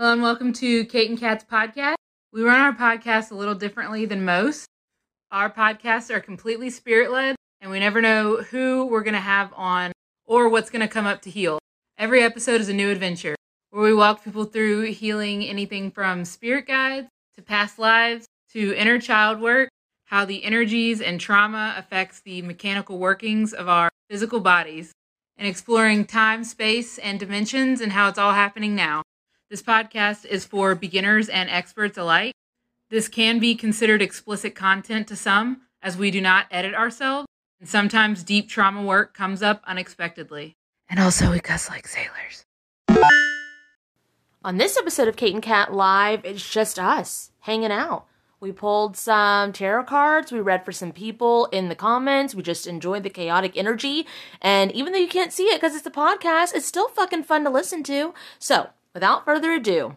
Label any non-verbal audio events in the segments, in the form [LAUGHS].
Hello and welcome to Kate and Kat's podcast. We run our podcast a little differently than most. Our podcasts are completely spirit led, and we never know who we're going to have on or what's going to come up to heal. Every episode is a new adventure where we walk people through healing anything from spirit guides to past lives to inner child work, how the energies and trauma affects the mechanical workings of our physical bodies, and exploring time, space, and dimensions and how it's all happening now. This podcast is for beginners and experts alike. This can be considered explicit content to some, as we do not edit ourselves, and sometimes deep trauma work comes up unexpectedly. And also, we cuss like sailors. On this episode of Kate and Kat Live, it's just us hanging out. We pulled some tarot cards, we read for some people in the comments, we just enjoyed the chaotic energy. And even though you can't see it because it's a podcast, it's still fucking fun to listen to. So, without further ado,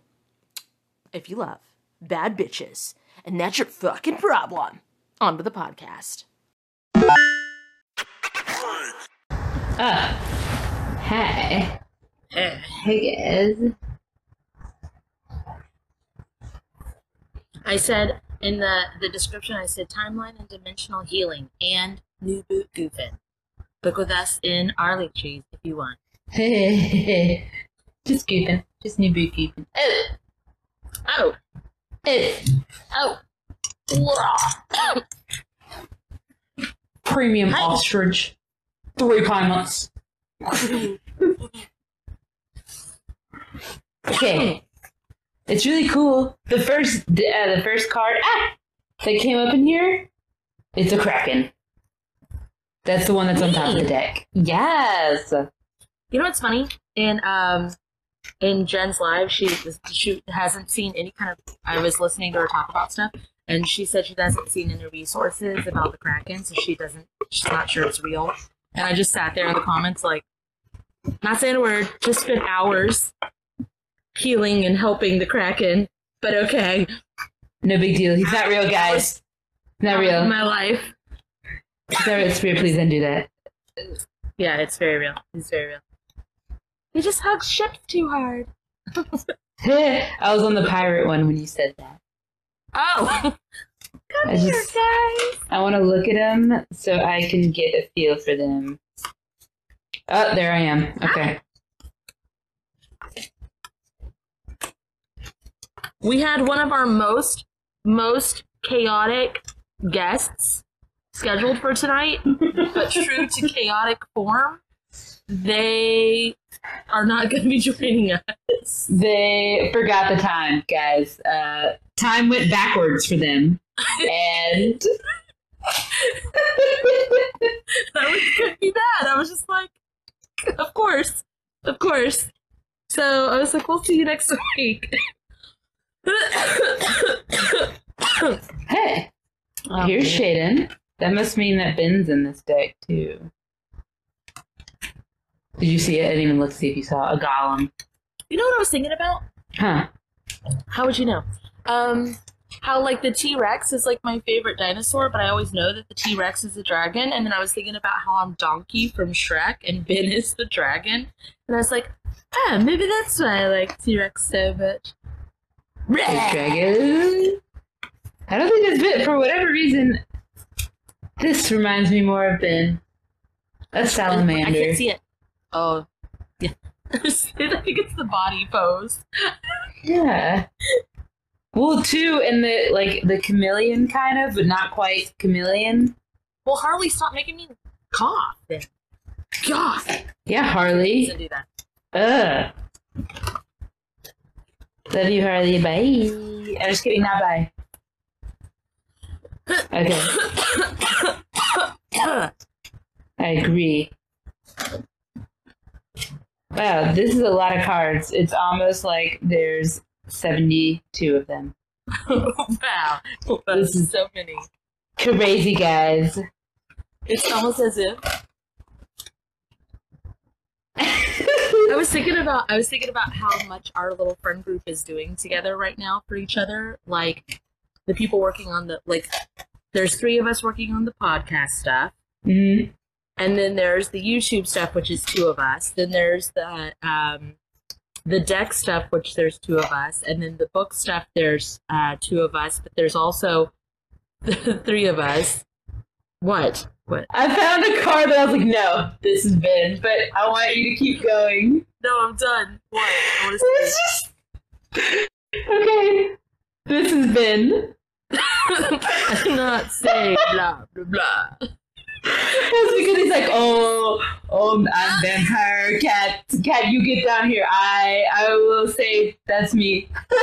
if you love bad bitches, and that's your fucking problem, on to the podcast. Uh, hey. Hey Hey, guys. I said in the, the description, I said timeline and dimensional healing and new boot goofing. Book with us in our link trees if you want. Hey. [LAUGHS] Just goofing. Just new boot goofing. Oh. Oh, Oh. oh. Premium Hi. ostrich. Three pilots. okay. It's really cool. The first, uh, the first card ah, that came up in here, it's a kraken. That's the one that's on top of the deck. Yes. You know what's funny? In um in Jen's live, she she hasn't seen any kind of. I was listening to her talk about stuff, and she said she hasn't seen any resources about the Kraken, so she doesn't. She's not sure it's real. And I just sat there in the comments, like, not saying a word, just spent hours healing and helping the Kraken. But okay, No big deal. He's not real, guys. Not real. My life. He's not real. Spirit, please don't do that. Yeah, it's very real. It's very real. He just hugs ships too hard. [LAUGHS] I was on the pirate one when you said that. Oh, [LAUGHS] come I here, just- guys. I want to look at them so I can get a feel for them. Oh, there I am. Okay. we had one of our most most chaotic guests scheduled for tonight but true to [LAUGHS] chaotic form they are not going to be [LAUGHS] joining us They forgot the time, guys. Uh, time went backwards for them. And [LAUGHS] that was going to be bad i was just like of course of course so i was like we'll see you next week hey, [COUGHS] Oh, here's. Shaden. That must mean that Ben's in this deck too. Did you see it? I didn't even look to see if you saw a golem. you know what i was thinking about Huh. How would you know? Um, how like the T Rex is like my favorite dinosaur, but I always know that the T Rex is a dragon. And then I was thinking about how I'm Donkey from Shrek and Ben is the dragon, and I was like, ah, maybe that's why I like T Rex so much. Dragon. I don't think that's bit for whatever reason. This reminds me more of Ben. A salamander. I can't see it. Oh, yeah. [LAUGHS] I think it's the body pose. Yeah. Well, too, and the like the chameleon kind of, but not quite chameleon. Well, Harley, stop making me cough. Then. God, Yeah, Harley. doesn't do that. Ugh. Love you, Harley. Bye. I'm just kidding. Not bye. Okay, [COUGHS] I agree. Wow, this is a lot of cards. It's almost like there's 72 of them. [LAUGHS] wow, This is- so many. Crazy, guys. It's almost as if I was thinking about I was thinking about how much our little friend group is doing together right now for each other. Like the people working on the like there's three of us working on the podcast stuff. hmm And then there's the YouTube stuff, which is two of us. Then there's the um the deck stuff, which there's two of us, and then the book stuff, there's uh, two of us, but there's also the [LAUGHS] three of us. What? What? I found a card that I was like, no, this is Ben, but I want you to keep going. No, I'm done. What? I wanna [LAUGHS] It's just okay. This has been. I did not say blah blah blah. That's because he's like, oh, oh, [LAUGHS] I'm vampire cat. Cat, you get down here. I, I will say that's me. [LAUGHS] For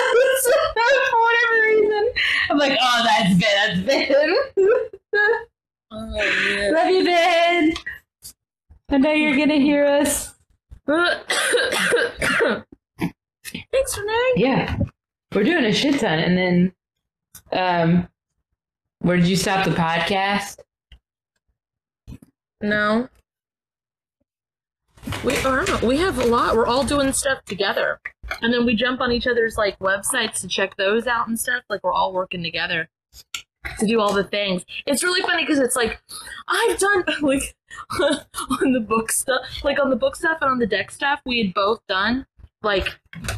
whatever reason, I'm like, oh, that's Ben. That's Ben. [LAUGHS] Oh man. Love you, Ben. I know you're gonna hear us. [COUGHS] Thanks, Renee. Yeah, we're doing a shit ton, and then, um, where did you stop the podcast? No. We are. We have a lot. We're all doing stuff together. And then we jump on each other's like websites to check those out and stuff. Like we're all working together to do all the things. It's really funny because it's like I've done [LAUGHS] like [LAUGHS] on the book stuff, like on the book stuff and on the deck stuff, we had both done like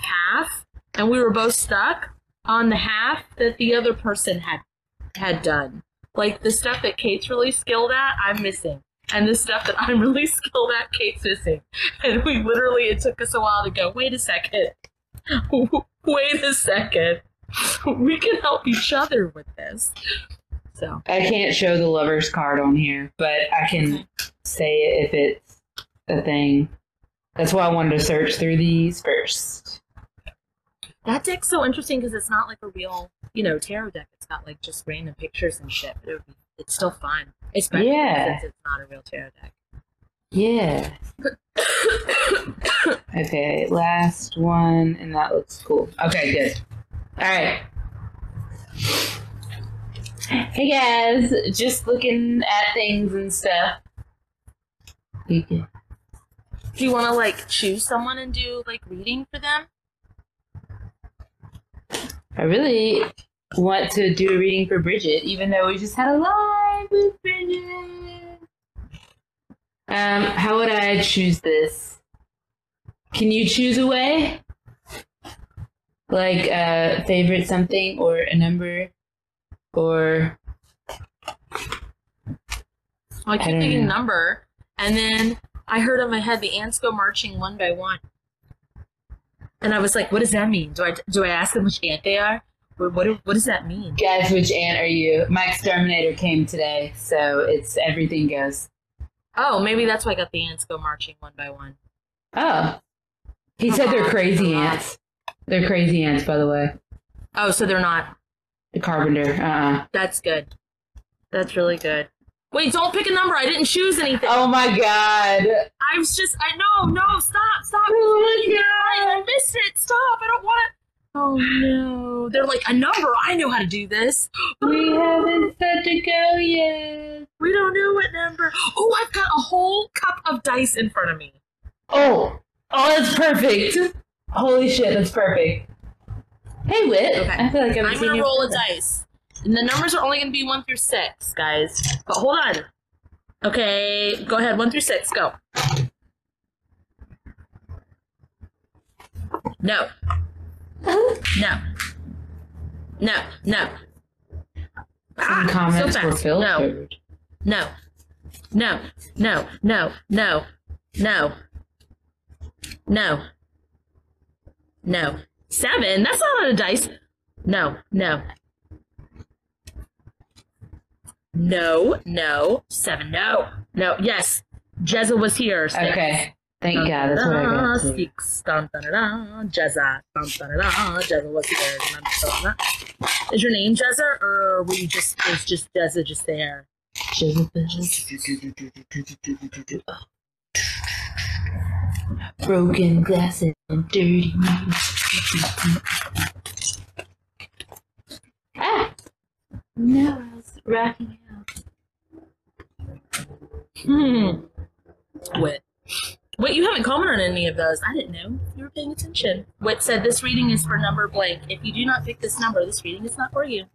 half, and we were both stuck on the half that the other person had had done. Like the stuff that Kate's really skilled at, I'm missing. And the stuff that I'm [LAUGHS] really skilled at, Kate's missing. And we literally, it took us a while to go, wait a second. [LAUGHS] Wait a second. [LAUGHS] We can help each other with this. So, I can't show the lover's card on here, but I can say it if it's a thing. That's why I wanted to search through these first. that deck's so interesting because it's not like a real, you know, tarot deck. It's got like just random pictures and shit. But it would be, it's still fun. Especially Yeah. since it's not a real tarot deck. Yeah. okay, last one, and that looks cool. Okay, good. All right. Hey guys, just looking at things and stuff. You can- Do you want to like choose someone and do like reading for them? I really want to do a reading for Bridget, even though we just had a live with Bridget. Um, how would I choose this? Can you choose a way? Like uh favorite something or a number? Or I keep I thinking know. number, and then I heard in my head the ants go marching one by one, and I was like, "What does that mean? Do I do I ask them which ant they are? What what, what does that mean?" guys, which ant are you? My exterminator came today, so it's everything goes. Oh, maybe that's why I got the ants go marching one by one. Oh. He said they're [LAUGHS] crazy ants. They're crazy ants, by the way. Oh, so they're not. The carpenter. Uh-uh. That's good. That's really good. Wait, don't pick a number. I didn't choose anything. Oh my god. I was just. I no no stop stop. Oh my I, I missed it. Stop. I don't want it. Oh no. They're like a number. I know how to do this. [GASPS] We haven't set to go yet. We don't know what number. Oh, I've got a whole cup of dice in front of me. Oh. Oh, that's perfect. Holy shit, that's perfect. Hey, Wit. Okay. I feel like I've I'm gonna you roll a dice. And the numbers are only gonna be one through six, guys. But hold on. Okay, go ahead. One through six, go. No. No. No. No. Some Ah, comments so were filtered. No. No. No. No. No. No. No. No. Seven? That's not on a dice. No. No. No. No. Seven. No. No. Yes. Jezza was here. Six. Okay. Thank God, that's what I got. too. Six. Dun, dun, dun, dun. Jezza. Dun, dun, dun, dun. Jezza was dun, dun. Is your name Jezza, or were you just is just Jezza just there? Broken glasses and dirty ah! No, I was rocking out. Hmm. Wit. Wait, you haven't commented on any of those. I didn't know. You were paying attention. Wit said this reading is for number blank. If you do not pick this number, this reading is not for you.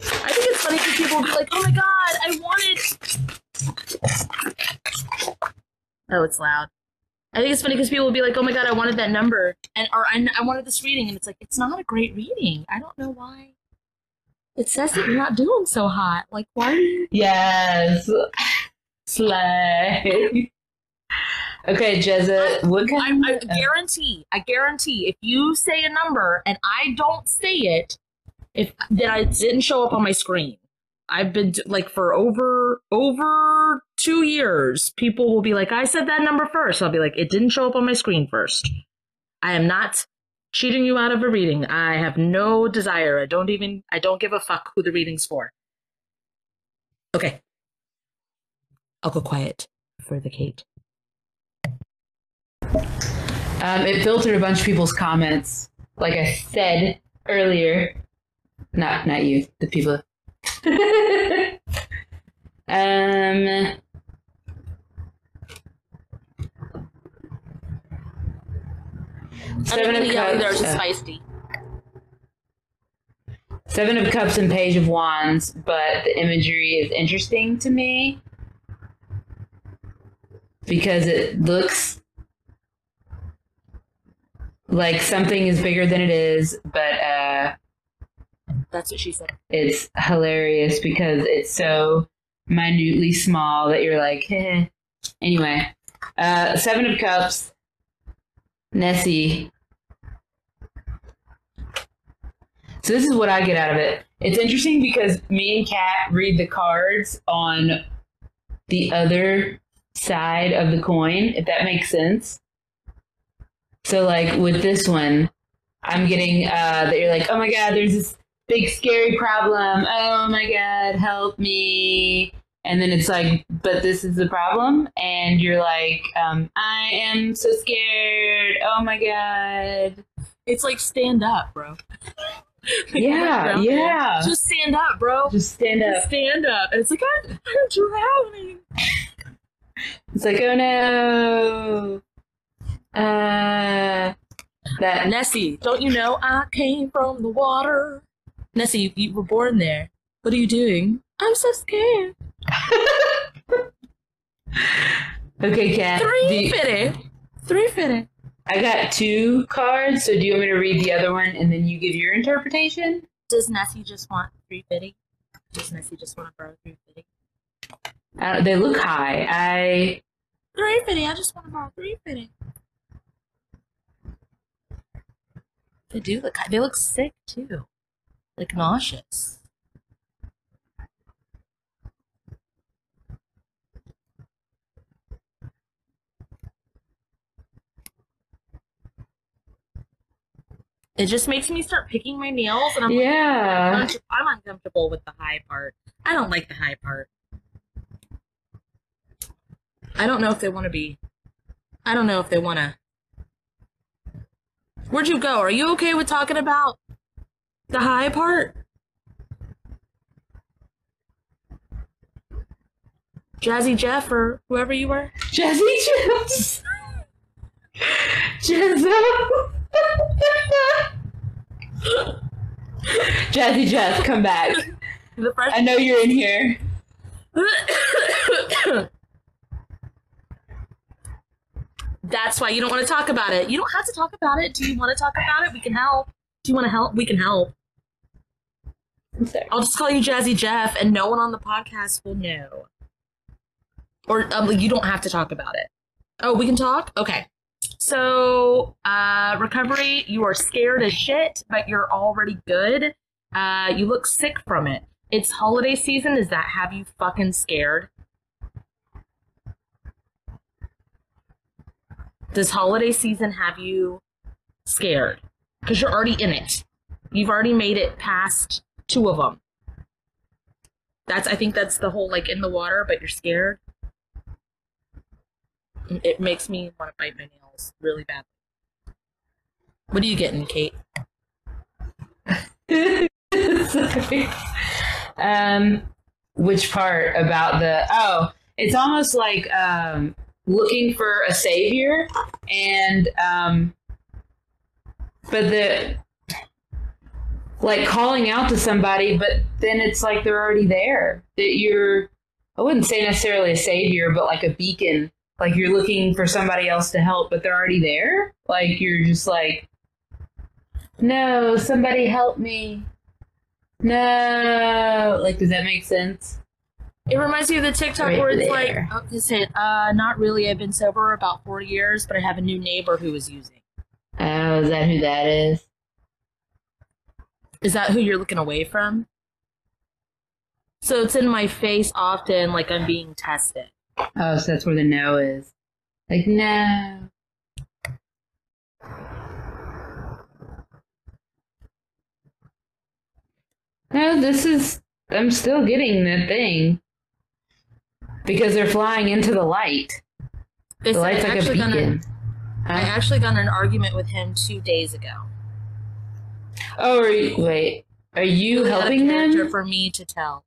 I think it's funny because people will be like, oh my god, I wanted. Oh, it's loud. I think it's funny because people will be like, "Oh my god, I wanted that number," and or I, I wanted this reading, and it's like it's not a great reading. I don't know why. It says that you're not doing so hot. Like, why? Yes. Slay. [LAUGHS] okay, Jezza, what I, kind I of guarantee, I guarantee, if you say a number and I don't say it, if then I didn't show up on my screen. I've been like for over over two years. People will be like, "I said that number first. I'll be like, "It didn't show up on my screen first. I am not cheating you out of a reading. I have no desire. I don't even. I don't give a fuck who the reading's for. Okay, I'll go quiet for the Kate. Um, it filtered a bunch of people's comments. Like I said earlier, not not you, the people. [LAUGHS] um. Seven of Cups. uh, spicy. Seven of Cups and Page of Wands, but the imagery is interesting to me because it looks like something is bigger than it is, but uh, That's what she said. it's hilarious because it's so minutely small that you're like, eh. Anyway, uh, Seven of Cups, Nessie. So this is what I get out of it. It's interesting because me and Kat read the cards on the other side of the coin, if that makes sense. So like with this one, I'm getting uh, that you're like, oh my god, there's this big scary problem. Oh my god, help me. And then it's like, but this is the problem, and you're like, um, I am so scared. Oh my god. It's like stand up, bro. [LAUGHS] Yeah, yeah. Just stand up, bro. Just stand Just up. stand up. And it's like I'm, I'm drowning. It's like, oh no. Uh, that Nessie, don't you know I came from the water? Nessie, you, you were born there. What are you doing? I'm so scared. [LAUGHS] okay, Kat. Three you- fifty. Three fifty. I got two cards, so do you want me to read the other one and then you give your interpretation? Does Nessie just want three fifty? Does Nessie just want to borrow three fifty? Uh, they look high. I Three fifty. I just want to borrow three fifty. They do look. They look sick too, like nauseous. It just makes me start picking my nails, and I'm like, yeah. uncom- I'm uncomfortable with the high part. I don't like the high part. I don't know if they want to be. I don't know if they want to. Where'd you go? Are you okay with talking about the high part? Jazzy Jeff or whoever you were? Jazzy Jeff. Jazzo. Jazzy Jeff, come back. The. I know you're in here. [COUGHS] [COUGHS] That's why you don't want to talk about it. You don't have to talk about it. Do you want to talk about it? We can help. Do you want to help? We can help. I'll just call you Jazzy Jeff, and no one on the podcast will know. Or um, you don't have to talk about it. Oh, we can talk. Okay. So, uh, recovery. You are scared as shit, but you're already good. Uh, you look sick from it. It's holiday season. Does that have you fucking scared? Does holiday season have you scared? Because you're already in it. You've already made it past two of them. That's I think that's the whole like in the water, but you're scared. It makes me want to bite my nails really badly. What are you getting, Kate? [LAUGHS] Um, which part about the? Oh, it's almost like um, looking for a savior, and um, but the like calling out to somebody, but then it's like they're already there. That you're, I wouldn't say necessarily a savior, but like a beacon Like you're looking for somebody else to help, but they're already there. Like you're just like, no, somebody help me. No, like does that make sense? It reminds me of the TikTok Right where it's there. like, oh, this it, uh, not really. I've been sober about four years, but I have a new neighbor who is using. Oh, is that who that is? Is that who you're looking away from? So it's in my face often, like I'm being tested. Oh, so that's where the no is. Like no. No, this is. I'm still getting the thing. Because they're flying into the light. They The light's I like a actually got beacon. in- I actually got in an argument with him two days ago. Oh, are you, wait. Are you Really out of helping character them? for me to tell.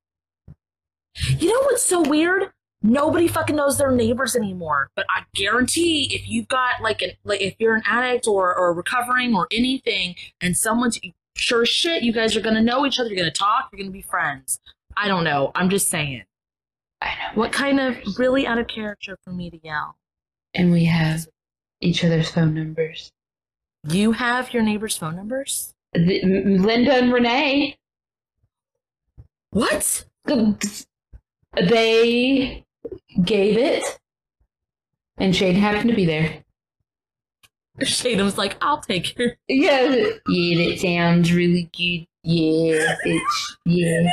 You know what's so weird? Nobody fucking knows their neighbors anymore. But I guarantee if you've got like an like if you're an addict or or recovering or anything, and someone's sure shit, you guys are gonna know each other. You're gonna talk. You're gonna be friends. I don't know. I'm just saying. I know. What kind of really out of character for me to yell? And we have each other's phone numbers. You have your neighbor's phone numbers? The, Linda and Renee. What? They gave it, and Shane happened to be there. Shade was like, I'll take her. Yeah, yeah, that sounds really good. Yeah, it's yeah.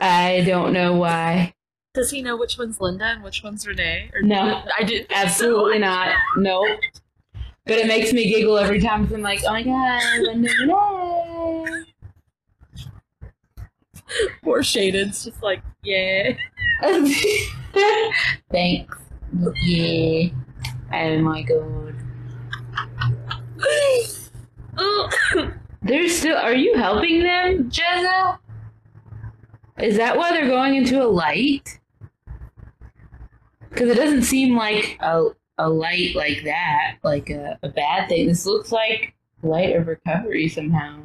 I don't know why. Does he know which one's Linda and which one's Renee? Or No. I did Absolutely not. Nope. But it makes me giggle every time 'cause I'm like, oh my god, Linda Renee. Poor Shaded's just like, yeah. [LAUGHS] Thanks. Yeah. Oh my god. Oh. [LAUGHS] They're still. Are you helping them, Jezza? Is that why they're going into a light? Because it doesn't seem like a a light like that, like a, a bad thing. This looks like light of recovery somehow.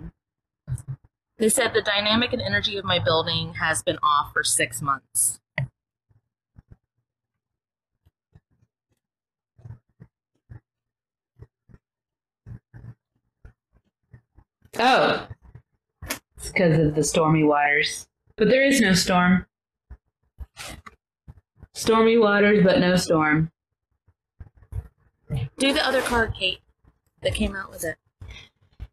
They said the dynamic and energy of my building has been off for six months. Oh, it's because of the stormy waters. But there is no storm. Stormy waters, but no storm. Do the other card, Kate, that came out with it.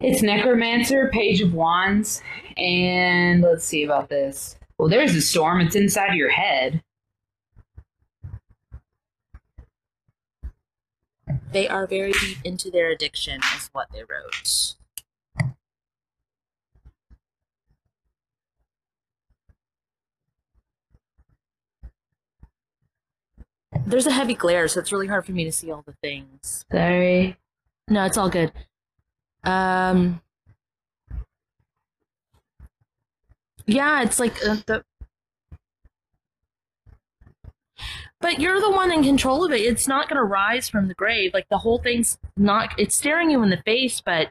It's Necromancer, Page of Wands, and let's see about this. Well, there's a storm. It's inside your head. They are very deep into their addiction, is what they wrote. There's a heavy glare, so it's really hard for me to see all the things. Sorry. No, it's all good. Um. Yeah, it's like uh, the. But you're the one in control of it. It's not going to rise from the grave. Like the whole thing's not. It's staring you in the face, but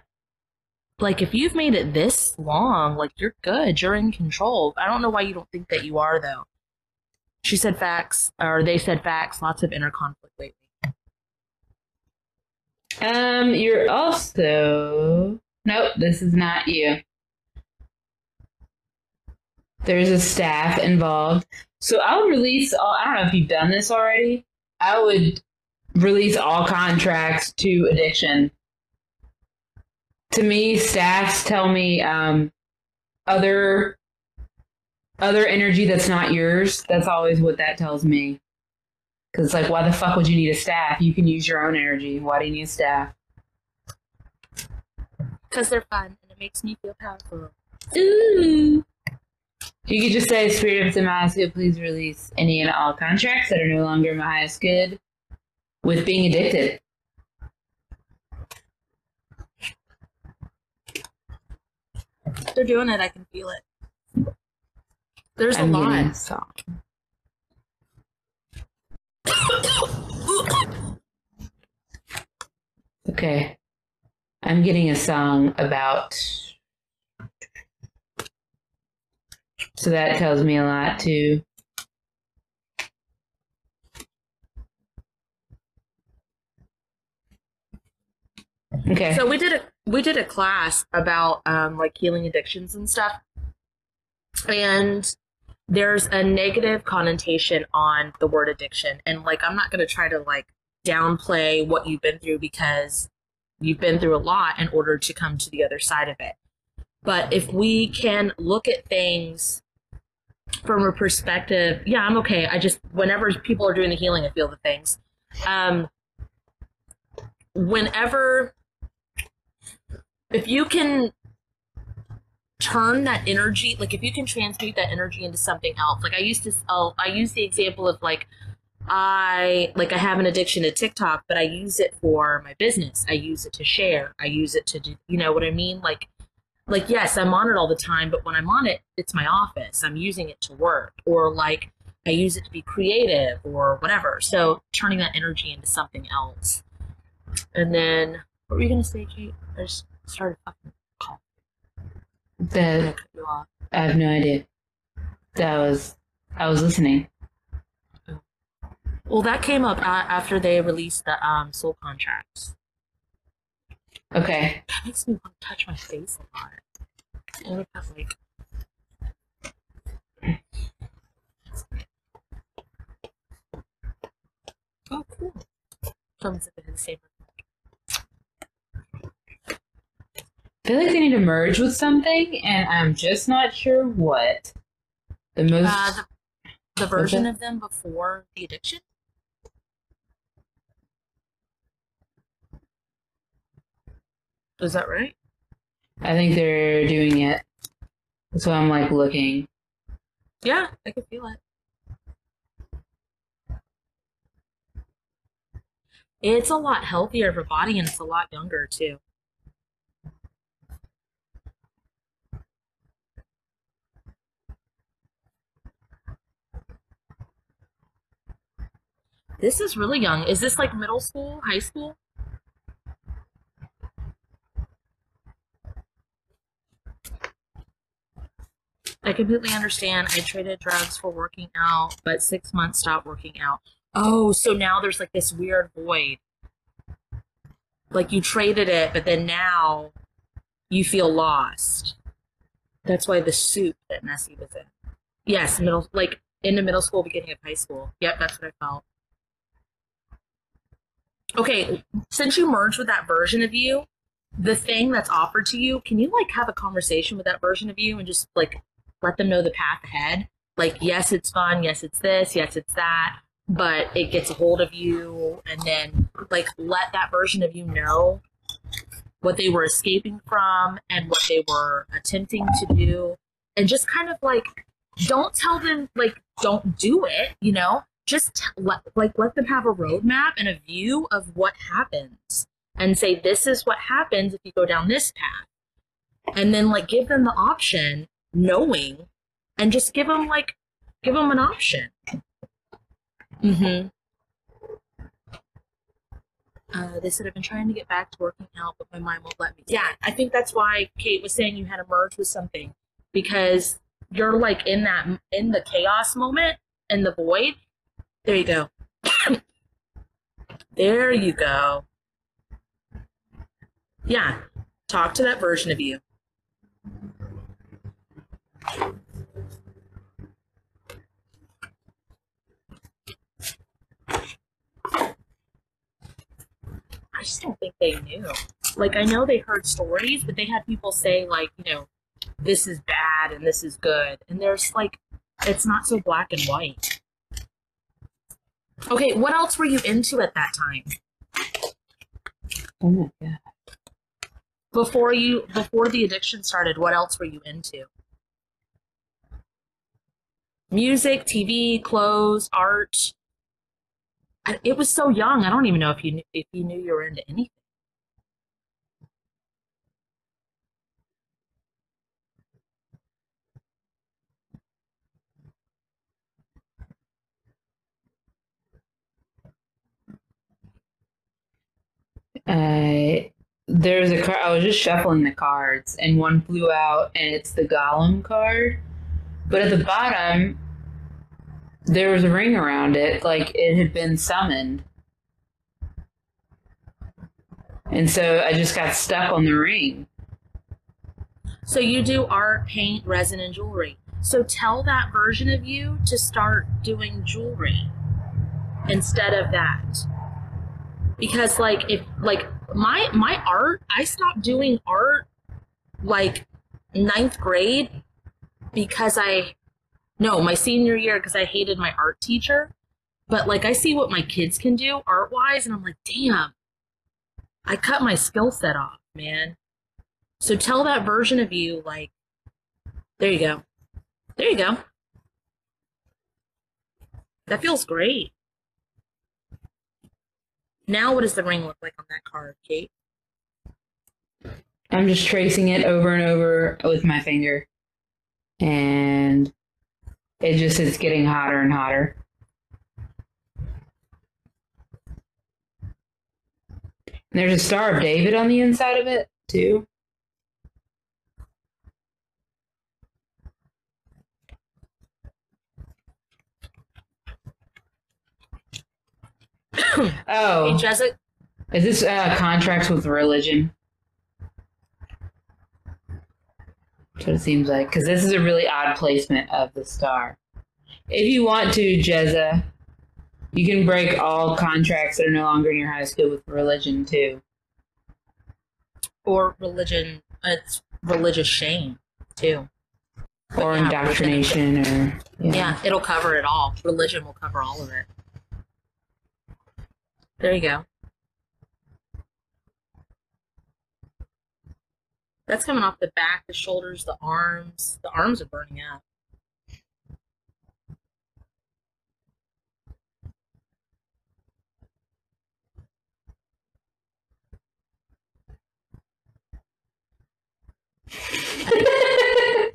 like if you've made it this long, like you're good. You're in control. I don't know why you don't think that you are, though. She said facts, or they said facts. Lots of inner conflict lately. Um, you're also. Nope, this is not you. There's a staff involved. So I'll release all. I don't know if you've done this already. I would release all contracts to addiction. To me, staffs tell me um, other other energy that's not yours. That's always what that tells me. Because it's like, why the fuck would you need a staff? You can use your own energy. Why do you need a staff? Because they're fun and it makes me feel powerful. Ooh. You could just say, Spirit of good, please release any and all contracts that are no longer my highest good with being addicted. They're doing it. I can feel it. There's a lot. So. okay. I'm getting a song about. So that tells me a lot too. Okay. So we did a we did a class about um, like healing addictions and stuff, and there's a negative connotation on the word addiction, and like I'm not gonna try to like downplay what you've been through because you've been through a lot in order to come to the other side of it. But if we can look at things from a perspective, yeah, I'm okay. I just whenever people are doing the healing, I feel the things. Um, whenever if you can turn that energy like if you can transmute that energy into something else like i used to I'll, oh, i use the example of like i like i have an addiction to tiktok but i use it for my business. I use it to share. I use it to do you know what i mean? Like like yes i'm on it all the time but when i'm on it it's my office. I'm using it to work. Or like i use it to be creative or whatever. So turning that energy into something else. And then what were you gonna say kate? I just started fucking The, cut you off. I have no idea. That was I was listening. Well, that came up after they released the um soul contracts. Okay. That makes me want to touch my face a lot. I wonder if like. Oh, cool. Comes in the same. I feel like they need to merge with something, and I'm just not sure what. The most. Uh, the, the version of them before the addiction. Is that right? I think they're doing it. So I'm like looking. Yeah, I can feel it. It's a lot healthier of a body and it's a lot younger too. This is really young. Is this like middle school, high school? I completely understand. I traded drugs for working out, but six months stopped working out. Oh, so now there's like this weird void. Like you traded it, but then now you feel lost. That's why the soup that Nessie was in. Yes, middle like in the middle school, beginning of high school. Yep, that's what I felt. Okay, since you merged with that version of you, the thing that's offered to you, can you like have a conversation with that version of you and just like let them know the path ahead? Like, yes, it's fun. Yes, it's this. Yes, it's that. But it gets a hold of you, and then like let that version of you know what they were escaping from and what they were attempting to do, and just kind of like don't tell them like don't do it. You know, just let like let them have a roadmap and a view of what happens, and say this is what happens if you go down this path, and then like give them the option knowing and just give them like give them an option. Mm-hmm. Uh, they said i've been trying to get back to working out but my mind won't let me. Yeah i think that's why kate was saying you had to merge with something because you're like in that in the chaos moment in the void there you go there you go yeah talk to that version of you I just don't think they knew. Like, I know they heard stories, but they had people say, like, you know, this is bad and this is good. And there's like, it's not so black and white. Okay, what else were you into at that time? Oh my god. Before you, before the addiction started, what else were you into? Music, TV, clothes, art. It was so young. I don't even know if you knew, if you knew you were into anything. Uh, there's a card. I was just shuffling the cards, and one flew out, and it's the Gollum card. But at the bottom, there was a ring around it, like it had been summoned. And so I just got stuck on the ring. So you do art, paint, resin, and jewelry. So tell that version of you to start doing jewelry instead of that. Because like if like my my art, I stopped doing art like ninth grade because I no, my senior year because I hated my art teacher. But like I see what my kids can do art wise, and I'm like, damn, I cut my skill set off, man. So tell that version of you, like, there you go. There you go. That feels great. Now, what does the ring look like on that card, Kate? I'm just tracing it over and over with my finger. And it just is getting hotter and hotter. And there's a Star of David on the inside of it, too. [COUGHS] Hey, oh, Jessica, is this uh, contracts with religion? That's what it seems like. Because this is a really odd placement of the star. If you want to, Jezza, you can break all contracts that are no longer in your high school with religion, too. or religion, it's religious shame, too. But Or yeah, indoctrination, or. Yeah, it'll cover it all. Religion will cover all of it. There you go. That's coming off the back, the shoulders, the arms. The arms are burning up. [LAUGHS]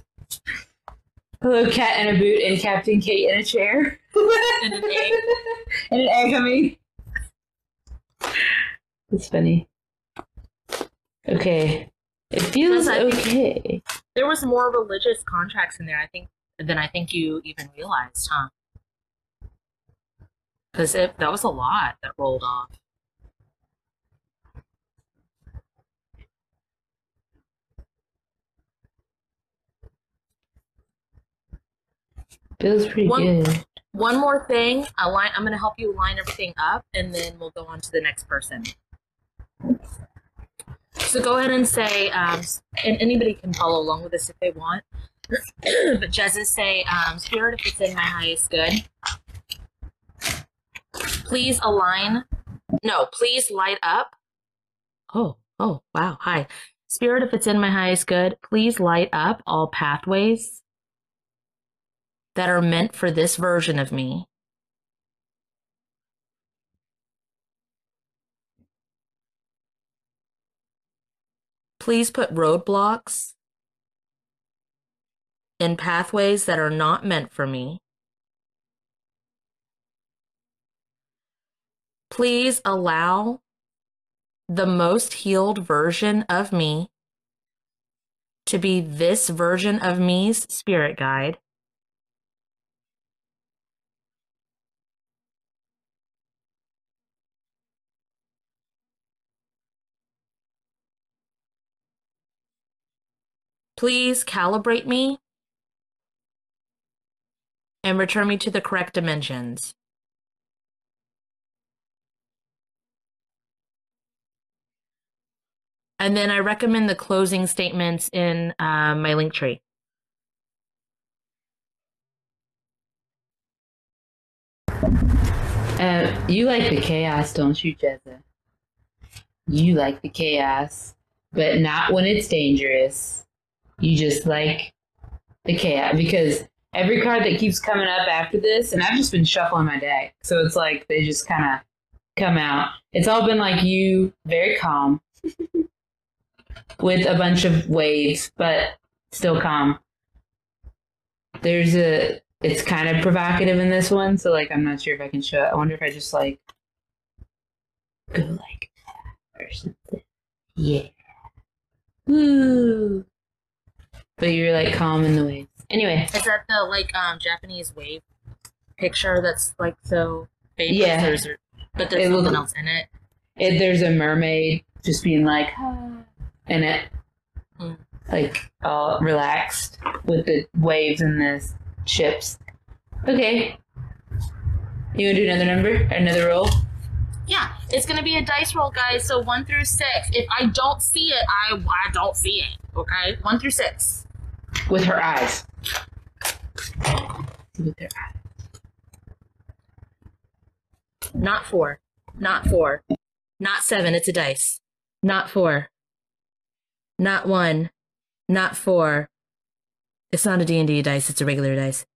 Hello, cat in a boot and Captain Kate in a chair. [LAUGHS] And an egg. and an egg, I mean. It's funny. Okay. It feels Plus, I think- okay. There was more religious contracts in there, I think, than I think you even realized, huh? Because that was a lot that rolled off. Feels pretty One- good. One more thing, line, I'm going to help you line everything up, and then we'll go on to the next person. So go ahead and say, um, and anybody can follow along with this if they want. [CLEARS THROAT] but Jezza say, um, Spirit, if it's in my highest good, please align. No, please light up. Oh, oh, wow. Hi. Spirit, if it's in my highest good, please light up all pathways that are meant for this version of me. Please put roadblocks in pathways that are not meant for me. Please allow the most healed version of me to be this version of me's spirit guide. Please calibrate me and return me to the correct dimensions. And then I recommend the closing statements in uh, my link tree. Uh, you like the chaos, don't you, Jezza? You like the chaos, but not when it's dangerous. You just like the chaos because every card that keeps coming up after this, and I've just been shuffling my deck, so it's like they just kind of come out. It's all been like you, very calm, [LAUGHS] with a bunch of waves, but still calm. There's a it's kind of provocative in this one, so like I'm not sure if I can show it. I wonder if I just like go like that or something. Yeah. Woo. But you're like calm in the waves. Anyway, Is that the like um Japanese wave picture that's like so famous? Yeah. Or is there, but there's It something looks- else in it. It, there's a mermaid just being like, in it, Mm. like all relaxed with the waves and the ships. Okay. You want to do another number? Another roll? Yeah, it's gonna be a dice roll, guys. So one through six. If I don't see it, I I don't see it. Okay, one through six. With her eyes. With eyes. Not four. Not four. Not seven. It's a dice. Not four. Not one. Not four. It's not a D&D dice. It's a regular dice.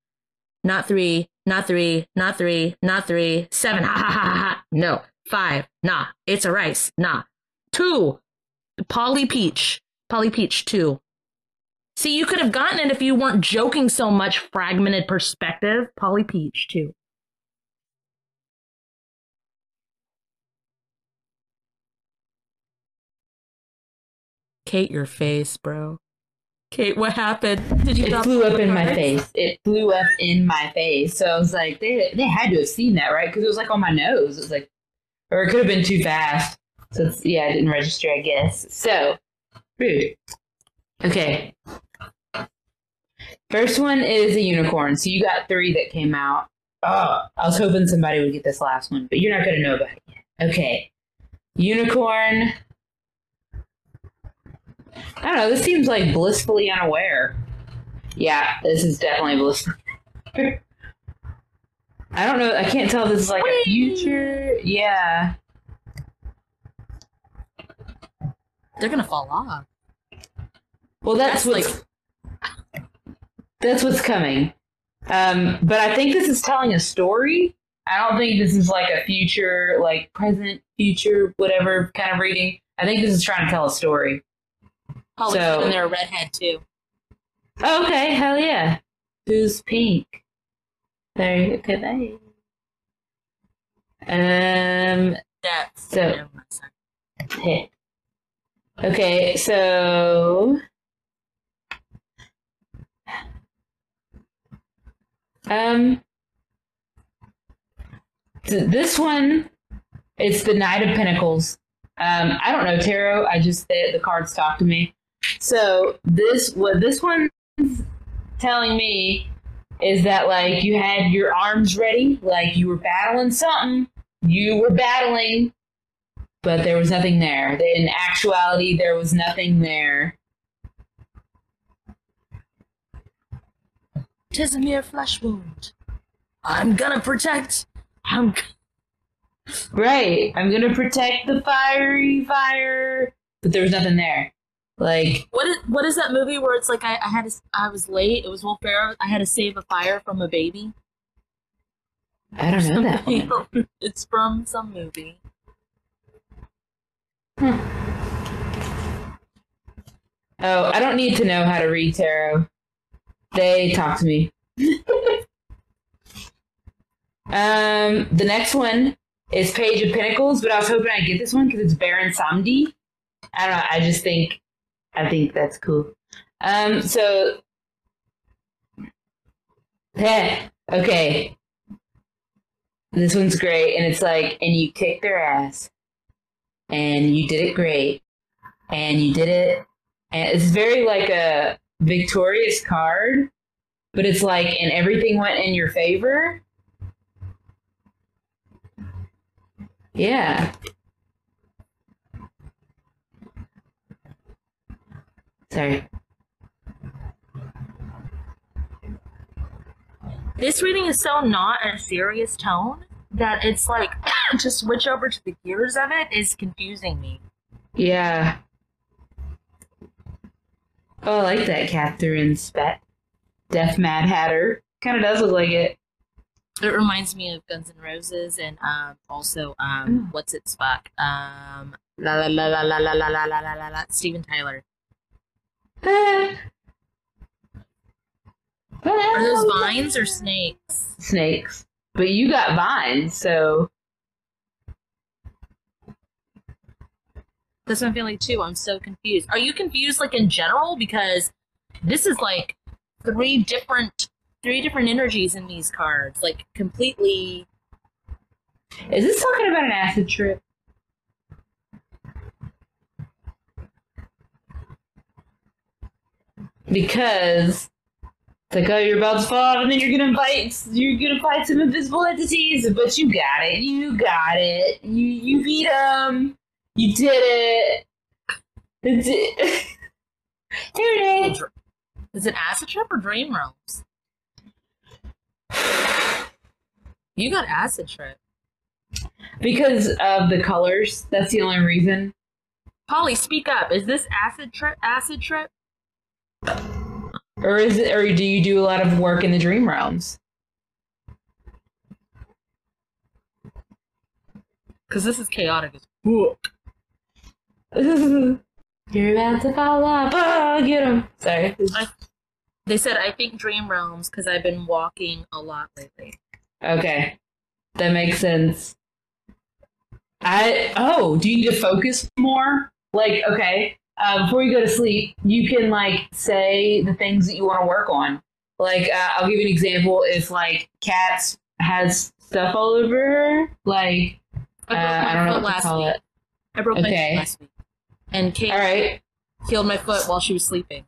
Not three. Not three. Not three. Not three. Seven. Ha ha ha ha. ha. No. Five. Nah. It's a rice. Nah. Two. Polly Peach. Polly Peach. Two. See, you could have gotten it if you weren't joking so much. Fragmented perspective. Polly Peach. too. Kate, your face, bro. Kate, what happened? Did you? It flew up the in my face. It flew up in my face. So I was like, they they had to have seen that, right? Because it was like on my nose. It was like, or it could have been too fast. So it's, yeah, I didn't register, I guess. So rude. Okay. First one is a unicorn. So you got three that came out. Oh, I was hoping somebody would get this last one, but you're not going to know about it yet. Okay. Unicorn. I don't know. This seems like blissfully unaware. Yeah, this is definitely blissfully. [LAUGHS] I don't know. I can't tell if this is like a future. Yeah. They're gonna fall off. Well, that's, That's what's that's what's coming. Um, but I think this is telling a story. I don't think this is like a future, like present, future, whatever kind of reading. I think this is trying to tell a story. Polly So- and they're a redhead too. Oh, okay, hell yeah. Who's pink? There, okay, bye. Um, That's So- never mind, sorry. hit. Okay, so um this one it's the Knight of Pentacles. Um I don't know tarot, I just the, the cards talk to me. So this what this one's telling me is that like you had your arms ready, like you were battling something. You were battling but there was nothing there. In actuality, there was nothing there. Tis a mere flesh wound. I'm gonna protect. I'm. Right. I'm gonna protect the fiery fire, but there was nothing there. Like, What is what is that movie where it's like I, I had to, I was late. It was Will Ferrell. I had to save a fire from a baby. I don't know that one. [LAUGHS] it's from some movie. Hmm. Oh, I don't need to know how to read tarot. They talk to me. um, the next one is Page of Pentacles, but I was hoping I'd get this one because it's Baron Samedi. I don't know. I just think, I think that's cool. Um, so, heh, okay. This one's great, and it's like, and you kicked their ass, and you did it great, and you did it and it's very like a victorious card, but it's like, and everything went in your favor. Yeah. Sorry. This reading is so not a serious tone that it's like [CLEARS THROAT] to switch over to the gears of it is confusing me. Yeah. Oh, I like that Catherine Spet. Death Mad Hatter. Kind of does look like it. It reminds me of Guns N' Roses and um, also um, Mm. what's its fuck um, la la la la la la la la la la la la Steven Tyler. Ah. Are those vines or snakes? snakes. But you got vines, so That's what I'm feeling too. I'm so confused. Are you confused, like in general? Because this is like three different, three different energies in these cards, like completely. Is this talking about an acid trip? Because it's like, oh, you're about to fall, and then you're gonna fight. You're gonna fight some invisible entities, but you got it. You got it. You you beat them. You did it. It. [LAUGHS] Here Is it Acid Trip or Dream Realms? You got Acid Trip. Because of the colors. That's the only reason. Polly, speak up. Is this Acid Trip? Acid Trip? Or is it? Or do you do a lot of work in the dream realms? Because this is chaotic as fuck. [LAUGHS] You're about to fall off. Oh, get him. Sorry. I, they said I think Dream Realms because I've been walking a lot lately. Okay, that makes sense. I oh, do you need to focus more? Like, okay, uh, before you go to sleep, you can like say the things that you want to work on. Like, uh, I'll give you an example. If like Cats has stuff all over her, like uh, I don't know what to call week. it. I broke my Okay. foot last week, and Kate All right. healed my foot while she was sleeping.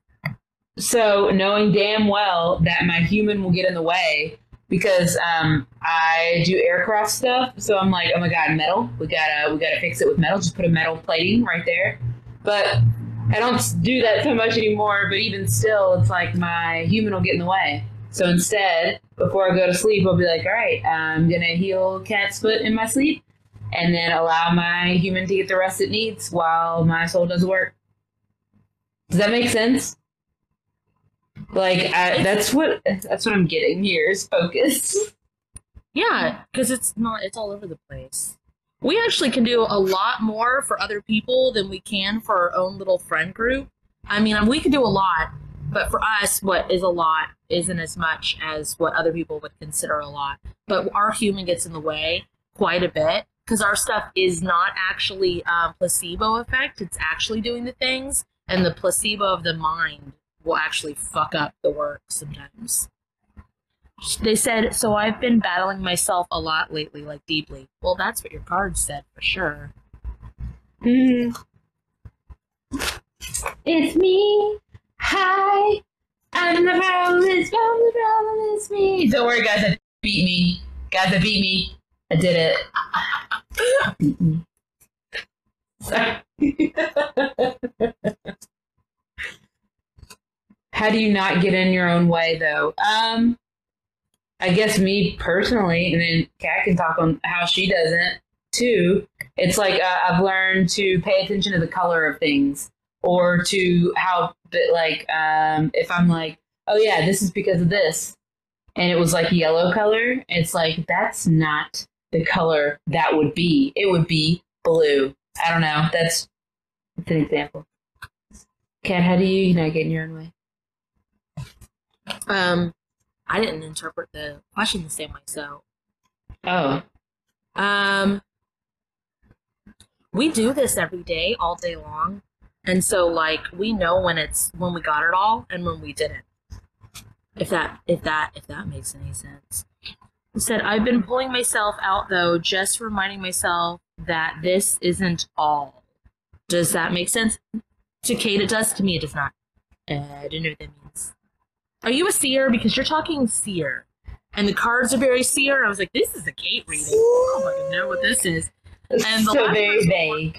So knowing damn well that my human will get in the way because um, I do aircraft stuff, so I'm like, oh my god, metal. We gotta we gotta fix it with metal. Just put a metal plating right there. But I don't do that so much anymore. But even still, it's like my human will get in the way. So instead, before I go to sleep, I'll be like, all right, I'm gonna heal Kat's foot in my sleep, and then allow my human to get the rest it needs while my soul does work. Does that make sense? Like I, that's what that's what I'm getting here is focus. Yeah, because it's not. It's all over the place. We actually can do a lot more for other people than we can for our own little friend group. I mean, we can do a lot, but for us, what is a lot isn't as much as what other people would consider a lot. But our human gets in the way quite a bit because our stuff is not actually um, placebo effect. It's actually doing the things, and the placebo of the mind will actually fuck up the work sometimes. They said, so I've been battling myself a lot lately, like deeply. Well, that's what your card said for sure. Mm. It's me. Hi. I'm the problem is the problem is me. Don't worry, guys. I beat me. Guys, I beat me. I did it. [LAUGHS] How do you not get in your own way, though? Um, I guess me personally, and then Kat can talk on how she doesn't too. It's like uh, I've learned to pay attention to the color of things, or to how, but like, um, if I'm like, oh yeah, this is because of this, and it was like yellow color. It's like that's not the color that would be. It would be blue. I don't know. That's, that's an example. Kat, how do you you know, get in your own way? Um, I didn't interpret the question the same way, so Oh, um, we do this every day, all day long, and so like we know when it's when we got it all and when we didn't. If that if that if that makes any sense. Said, I've been pulling myself out though, just reminding myself that this isn't all. Does that make sense? To Kate, it does. To me, it does not. Uh, I don't know what that means. Are you a seer? Because you're talking seer. And the cards are very seer. I was like, this is a Kate reading. I don't fucking know what this is. And the so last very vague.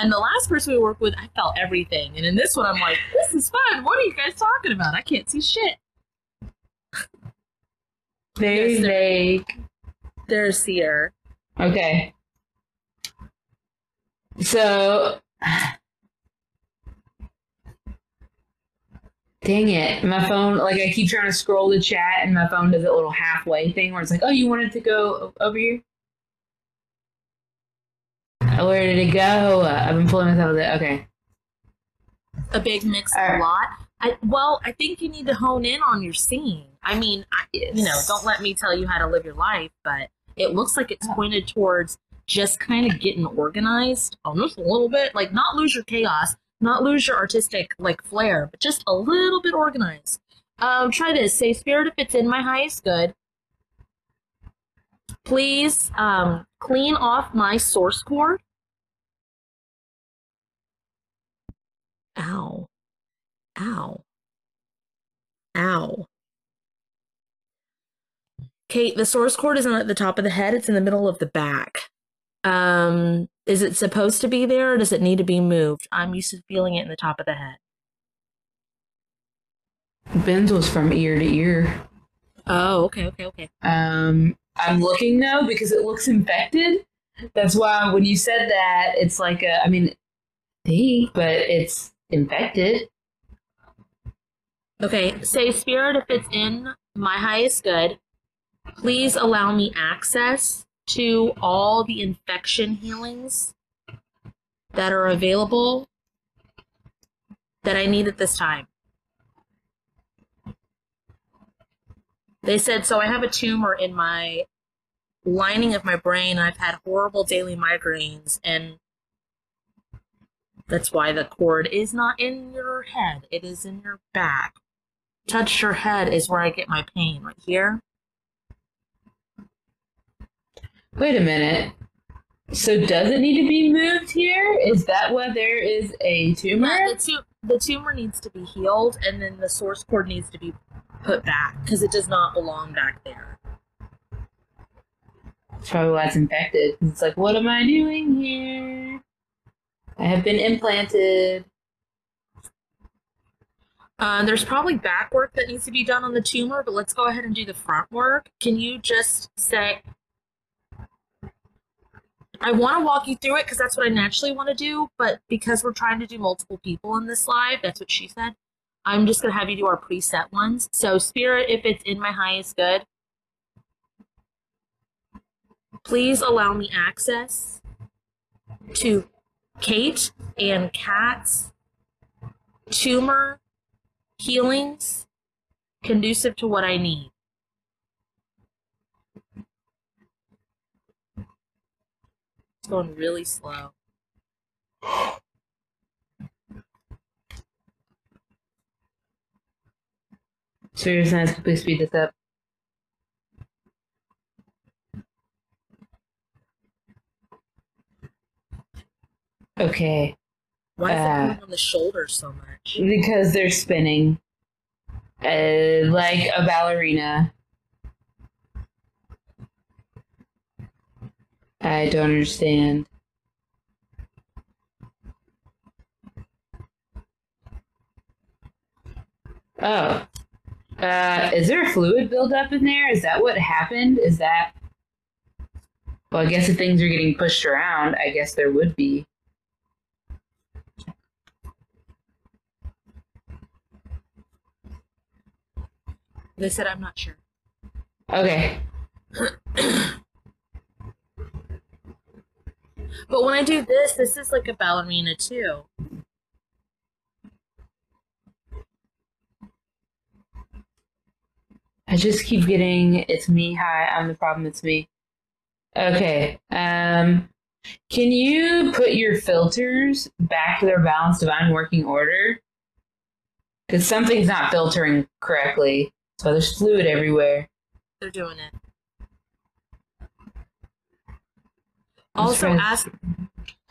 And the last person we worked with, I felt everything. And in this one, I'm like, this is fun. What are you guys talking about? I can't see shit. Very Yes, they're- vague. They're a seer. Okay. So, dang it, my phone. Like I keep trying to scroll the chat, and my phone does that little halfway thing where it's like, "Oh, you wanted to go over here." Where did it go? Uh, I've been pulling myself with it. Okay. A big mix of right. a lot. I, well, I think you need to hone in on your scene. I mean, I, you know, don't let me tell you how to live your life, but it looks like it's pointed towards just kind of getting organized, almost a little bit. Like, not lose your chaos, not lose your artistic like flair, but just a little bit organized. Um, try this. Say, Spirit, if it's in my highest good, please um, clean off my source cord. Ow. Ow. Ow. Kate, the source cord isn't at the top of the head, it's in the middle of the back. Um, is it supposed to be there or does it need to be moved? I'm used to feeling it in the top of the head. Ben's was from ear to ear. Oh, okay, okay, okay. Um, I'm looking now because it looks infected. That's why when you said that, it's like a, I mean, but it's infected. Okay, say spirit if it's in my highest good, please allow me access to all the infection healings that are available that I need at this time. They said, so I have a tumor in my lining of my brain. I've had horrible daily migraines, and that's why the cord is not in your head, it is in your back. Touch your head is where I get my pain, right here. Wait a minute. So does it need to be moved here? Is that why there is a tumor? Yeah, the, tu- the tumor needs to be healed, and then the source cord needs to be put back because it does not belong back there. That's probably why it's infected. It's like, what am I doing here? I have been implanted. Uh, there's probably back work that needs to be done on the tumor, but let's go ahead and do the front work. Can you just say, I want to walk you through it because that's what I naturally want to do, but because we're trying to do multiple people in this live, that's what she said. I'm just going to have you do our preset ones. So, Spirit, if it's in my highest good, please allow me access to Kate and Kat's tumor healings conducive to what I need. It's going really slow. So you're saying to please speed this up? Okay. Why is Uh, it coming on the shoulder so much? Because they're spinning. Uh, like a ballerina. I don't understand. Oh. Uh, is there a fluid buildup in there? Is that what happened? Is that. Well, I guess if things are getting pushed around, I guess there would be. They said I'm not sure. Okay. [CLEARS THROAT] But when I do this, this is like a ballerina too. I just keep getting it's me. Hi, I'm the problem. It's me. Okay. Um, can you put your filters back to their balanced divine working order? Because something's not filtering correctly. So there's fluid everywhere. They're doing it. Also, ask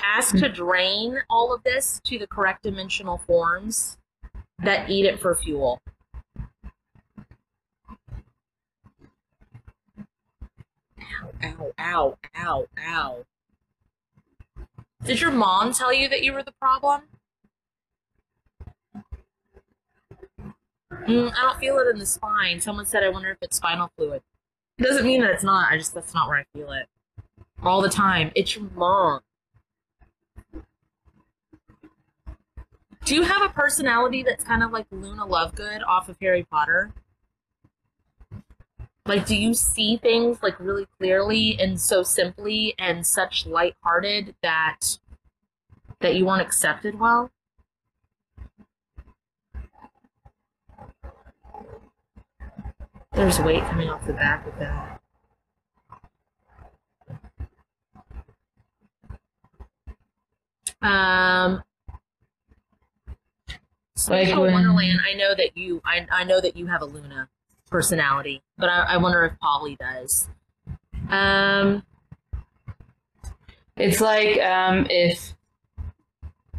ask to drain all of this to the correct dimensional forms that eat it for fuel. Ow, ow, ow, ow, ow. Did your mom tell you that you were the problem? Mm, I don't feel it in the spine. Someone said, I wonder if it's spinal fluid. It Doesn't mean that it's not. I just, that's not where I feel it. All the time. It's your mom. Do you have a personality that's kind of like Luna Lovegood off of Harry Potter? Like, do you see things like really clearly and so simply and such lighthearted that that you weren't accepted well? There's weight coming off the back of that. Um, Like when- Wonderland. I know that you. I I know that you have a Luna personality, but I, I wonder if Polly does. Um, It's like um, if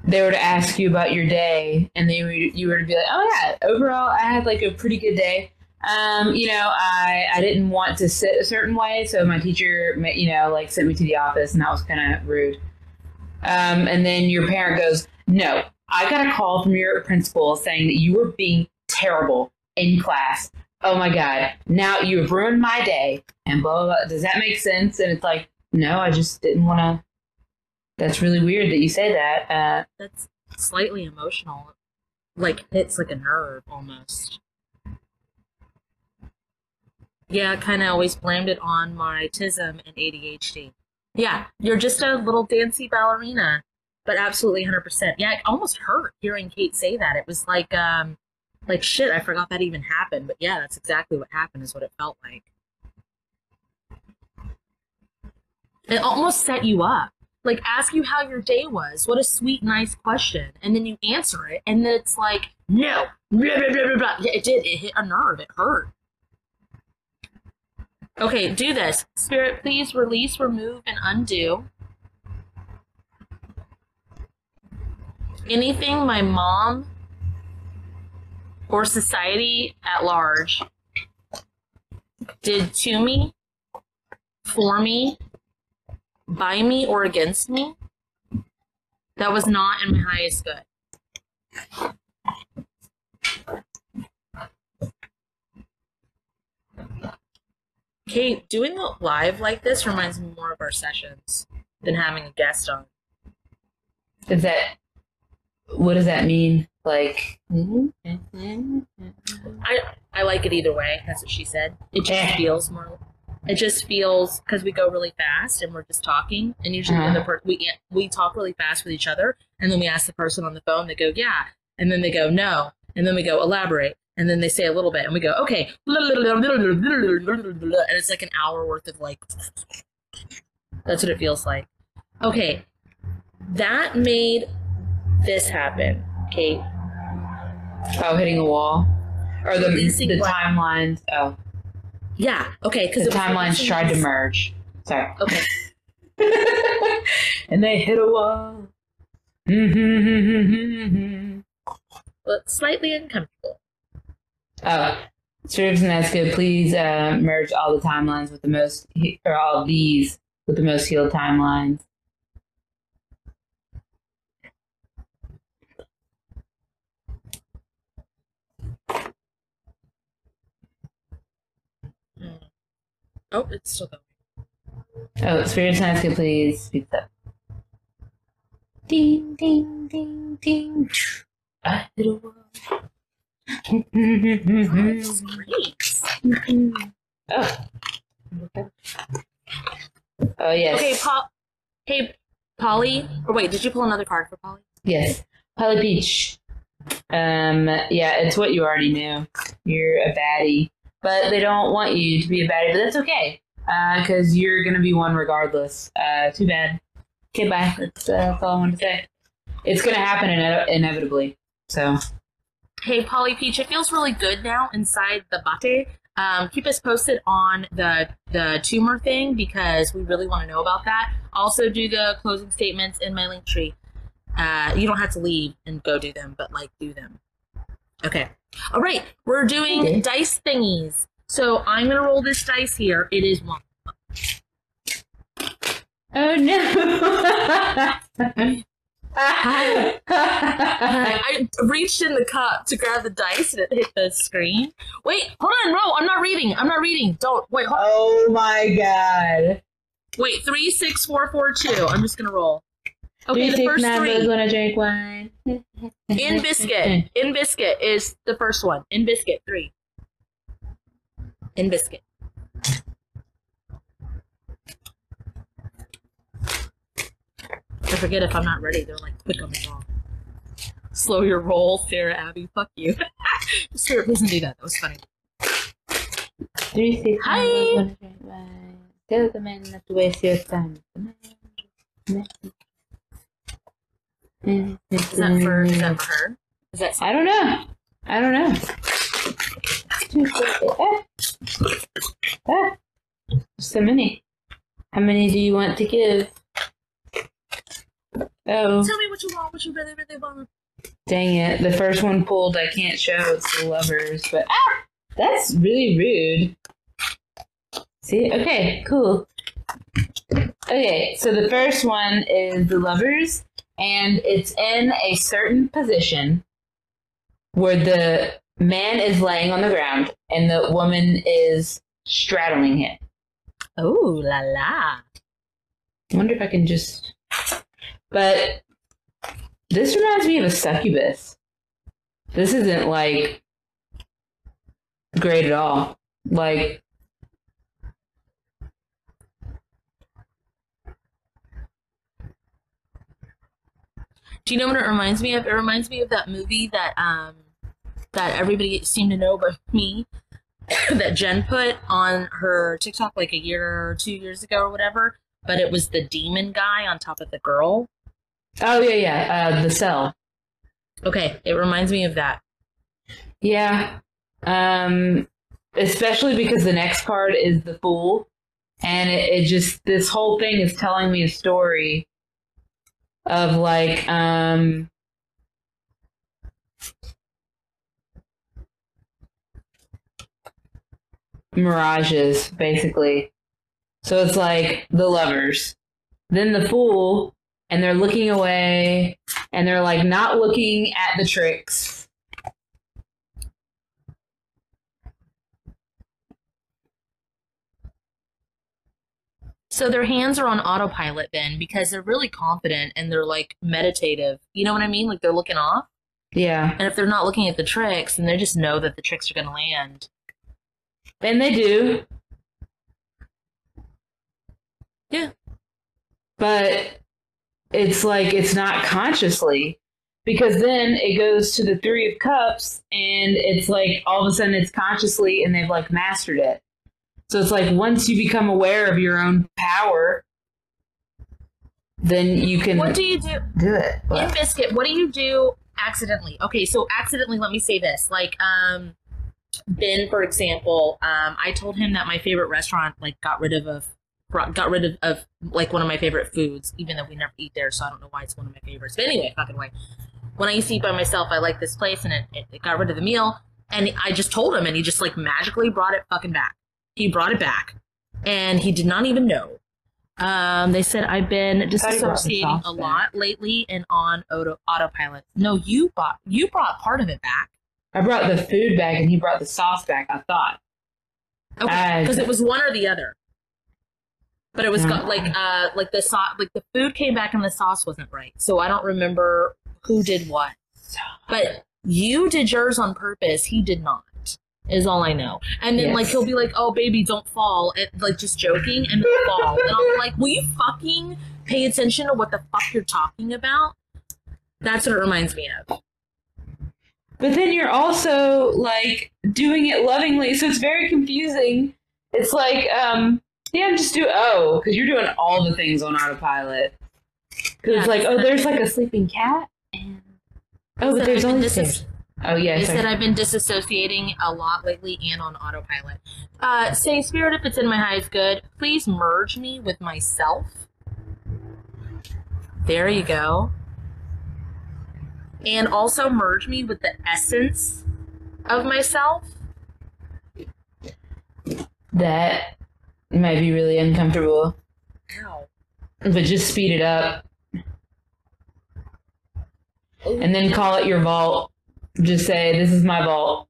they were to ask you about your day, and then you were, you were to be like, "Oh yeah, overall, I had like a pretty good day." Um, you know, I I didn't want to sit a certain way, so my teacher, you know, like sent me to the office, and that was kind of rude. Um, and then your parent goes, "No, I got a call from your principal saying that you were being terrible in class. Oh my god, now you have ruined my day." And blah blah. blah. Does that make sense? And it's like, no, I just didn't want to. That's really weird that you say that. Uh, That's slightly emotional. Like hits like a nerve almost. Yeah, kind of always blamed it on my autism and ADHD. Yeah, you're just a little dancy ballerina, but absolutely 100%. Yeah, it almost hurt hearing Kate say that. It was like, um, like shit. I forgot that even happened. But yeah, that's exactly what happened. Is what it felt like. It almost set you up. Like ask you how your day was. What a sweet, nice question, and then you answer it, and then it's like, no, blah, blah, blah, blah. Yeah, it did. It hit a nerve. It hurt. Okay, do this. Spirit, please release, remove, and undo. Anything my mom or society at large did to me, for me, by me, or against me that was not in my highest good. Kate, doing a live like this reminds me more of our sessions than having a guest on. Is that what does that mean? Like, I I like it either way. That's what she said. It just Eh. feels more. It just feels because we go really fast and we're just talking, and usually when the Uh-huh. per- we we talk really fast with each other, and then we ask the person on the phone. They go, "Yeah," and then they go, "No," and then we go, "Elaborate," and then they say a little bit, and we go, "Okay," and it's like an hour worth of like. That's what it feels like. Okay, that made this happen, Kate. oh, hitting a wall, or the Releasing the what? timelines? Oh, Yeah. Okay. Because the timelines tried to merge. Sorry. Okay. [LAUGHS] [LAUGHS] and they hit a wall. Mm-hmm. But slightly uncomfortable. Oh, Strips and that's. Please uh, merge all the timelines with the most, or all these with the most healed timelines. Oh, it's still going. Oh, Spirits and that's. Please speak up. Ding, ding, ding, ding. I hit a wall. Great. oh. Oh yes. Okay, Paul. Hey, Polly. Or wait, did you pull another card for Polly? Yes. Polly Peach. Um, yeah, it's what you already knew. You're a baddie. But they don't want you to be a baddie, but that's okay. Because you're going to be one regardless. Uh, too bad. Okay, bye. That's, uh, that's all I wanted to say. It's going to happen ine- inevitably. So, Hey, Polly Peach. It feels really good now inside the bate. Um, keep us posted on the the tumor thing because we really want to know about that. Also, do the closing statements in my Linktree. Uh, you don't have to leave and go do them, but like do them. Okay. All right. We're doing Okay. dice thingies. So I'm gonna roll this dice here. It is one. oh no. [LAUGHS] I reached in the cup to grab the dice and it hit the screen. Wait, hold on, no, I'm not reading. I'm not reading. Don't wait. Hold, oh my god. wait, three, six, four, four, two. I'm just gonna roll. Okay, the Three, six, first nine, three. when I drink wine. In biscuit. In biscuit is the first one. In biscuit three. In biscuit. I forget if I'm not ready. They're like quick on the draw. Slow your roll, Sarah Abby. Fuck you. [LAUGHS] Sarah, please don't do that. That was funny. Three, Hi. nine, when I drink wine. Tell the man not to waste your time. Is that for is that for her? Is that I don't know. I don't know. Two, four, ah. Ah. So many. How many do you want to give? Oh, Tell me what you want, what you really, really want. dang it. The first one pulled, I can't show. It's the lovers, but ah, that's really rude. See? Okay, cool. Okay, so the first one is the lovers, and it's in a certain position where the man is laying on the ground and the woman is straddling him. Oh la la. I wonder if I can just. But this reminds me of a succubus. This isn't like great at all. Like, Do you know what it reminds me of? It reminds me of that movie that um that everybody seemed to know but me [COUGHS] that Jen put on her TikTok like a year or two years ago or whatever. But it was the demon guy on top of the girl. Oh yeah, yeah, uh, the cell. Okay, it reminds me of that. Yeah. Um, especially because the next card is the fool, and it, it just this whole thing is telling me a story of like um mirages basically so it's like the lovers then the fool and they're looking away and they're like not looking at the tricks So their hands are on autopilot then because they're really confident and they're like meditative. You know what I mean? Like they're looking off. yeah And if they're not looking at the tricks, then they just know that the tricks are going to land. and they do Yeah. but it's like it's not consciously because then it goes to the three of cups and it's like all of a sudden it's consciously and they've like mastered it so it's like once you become aware of your own power then you can What do you do? do it In Biscuit, what do you do accidentally? Okay, so accidentally, let me say this. Like, um, Ben, for example, um, I told him that my favorite restaurant, like, got rid of, of got rid of, of, like, one of my favorite foods, even though we never eat there, so I don't know why it's one of my favorites. But anyway, fucking way. When I used to eat by myself, I liked this place, and it, it, it got rid of the meal, and I just told him, and he just, like, magically brought it fucking back. He brought it back, and he did not even know. Um, they said I've been thought he brought the disassociating a lot lately and on auto autopilot. No, you bought you brought part of it back. i brought the food back and he brought the sauce back i thought Okay, because it was one or the other. But it was got Mm. like uh like the sauce like the food came back and the sauce wasn't right. So I don't remember who did what. But you did yours on purpose. He did not. Is all I know. And then like he'll be like, "Oh baby, don't fall," and, like just joking, and fall. And I'm like, "Will you fucking pay attention to what the fuck you're talking about?" That's what it reminds me of. But then you're also like doing it lovingly, so it's very confusing. It's like, um, yeah, I'm just do oh, because you're doing all the things on autopilot. Because it's Yeah, like, oh, there's like a sleeping cat, and oh, but there's only disass- Oh yeah, They sorry. said I've been disassociating a lot lately and on autopilot. Uh, say, Spirit, if it's in my highest good, please merge me with myself. There you go. And also merge me with the essence of myself. that might be really uncomfortable, Ow. but just speed it up and then call it your vault. Just say, "This is my vault."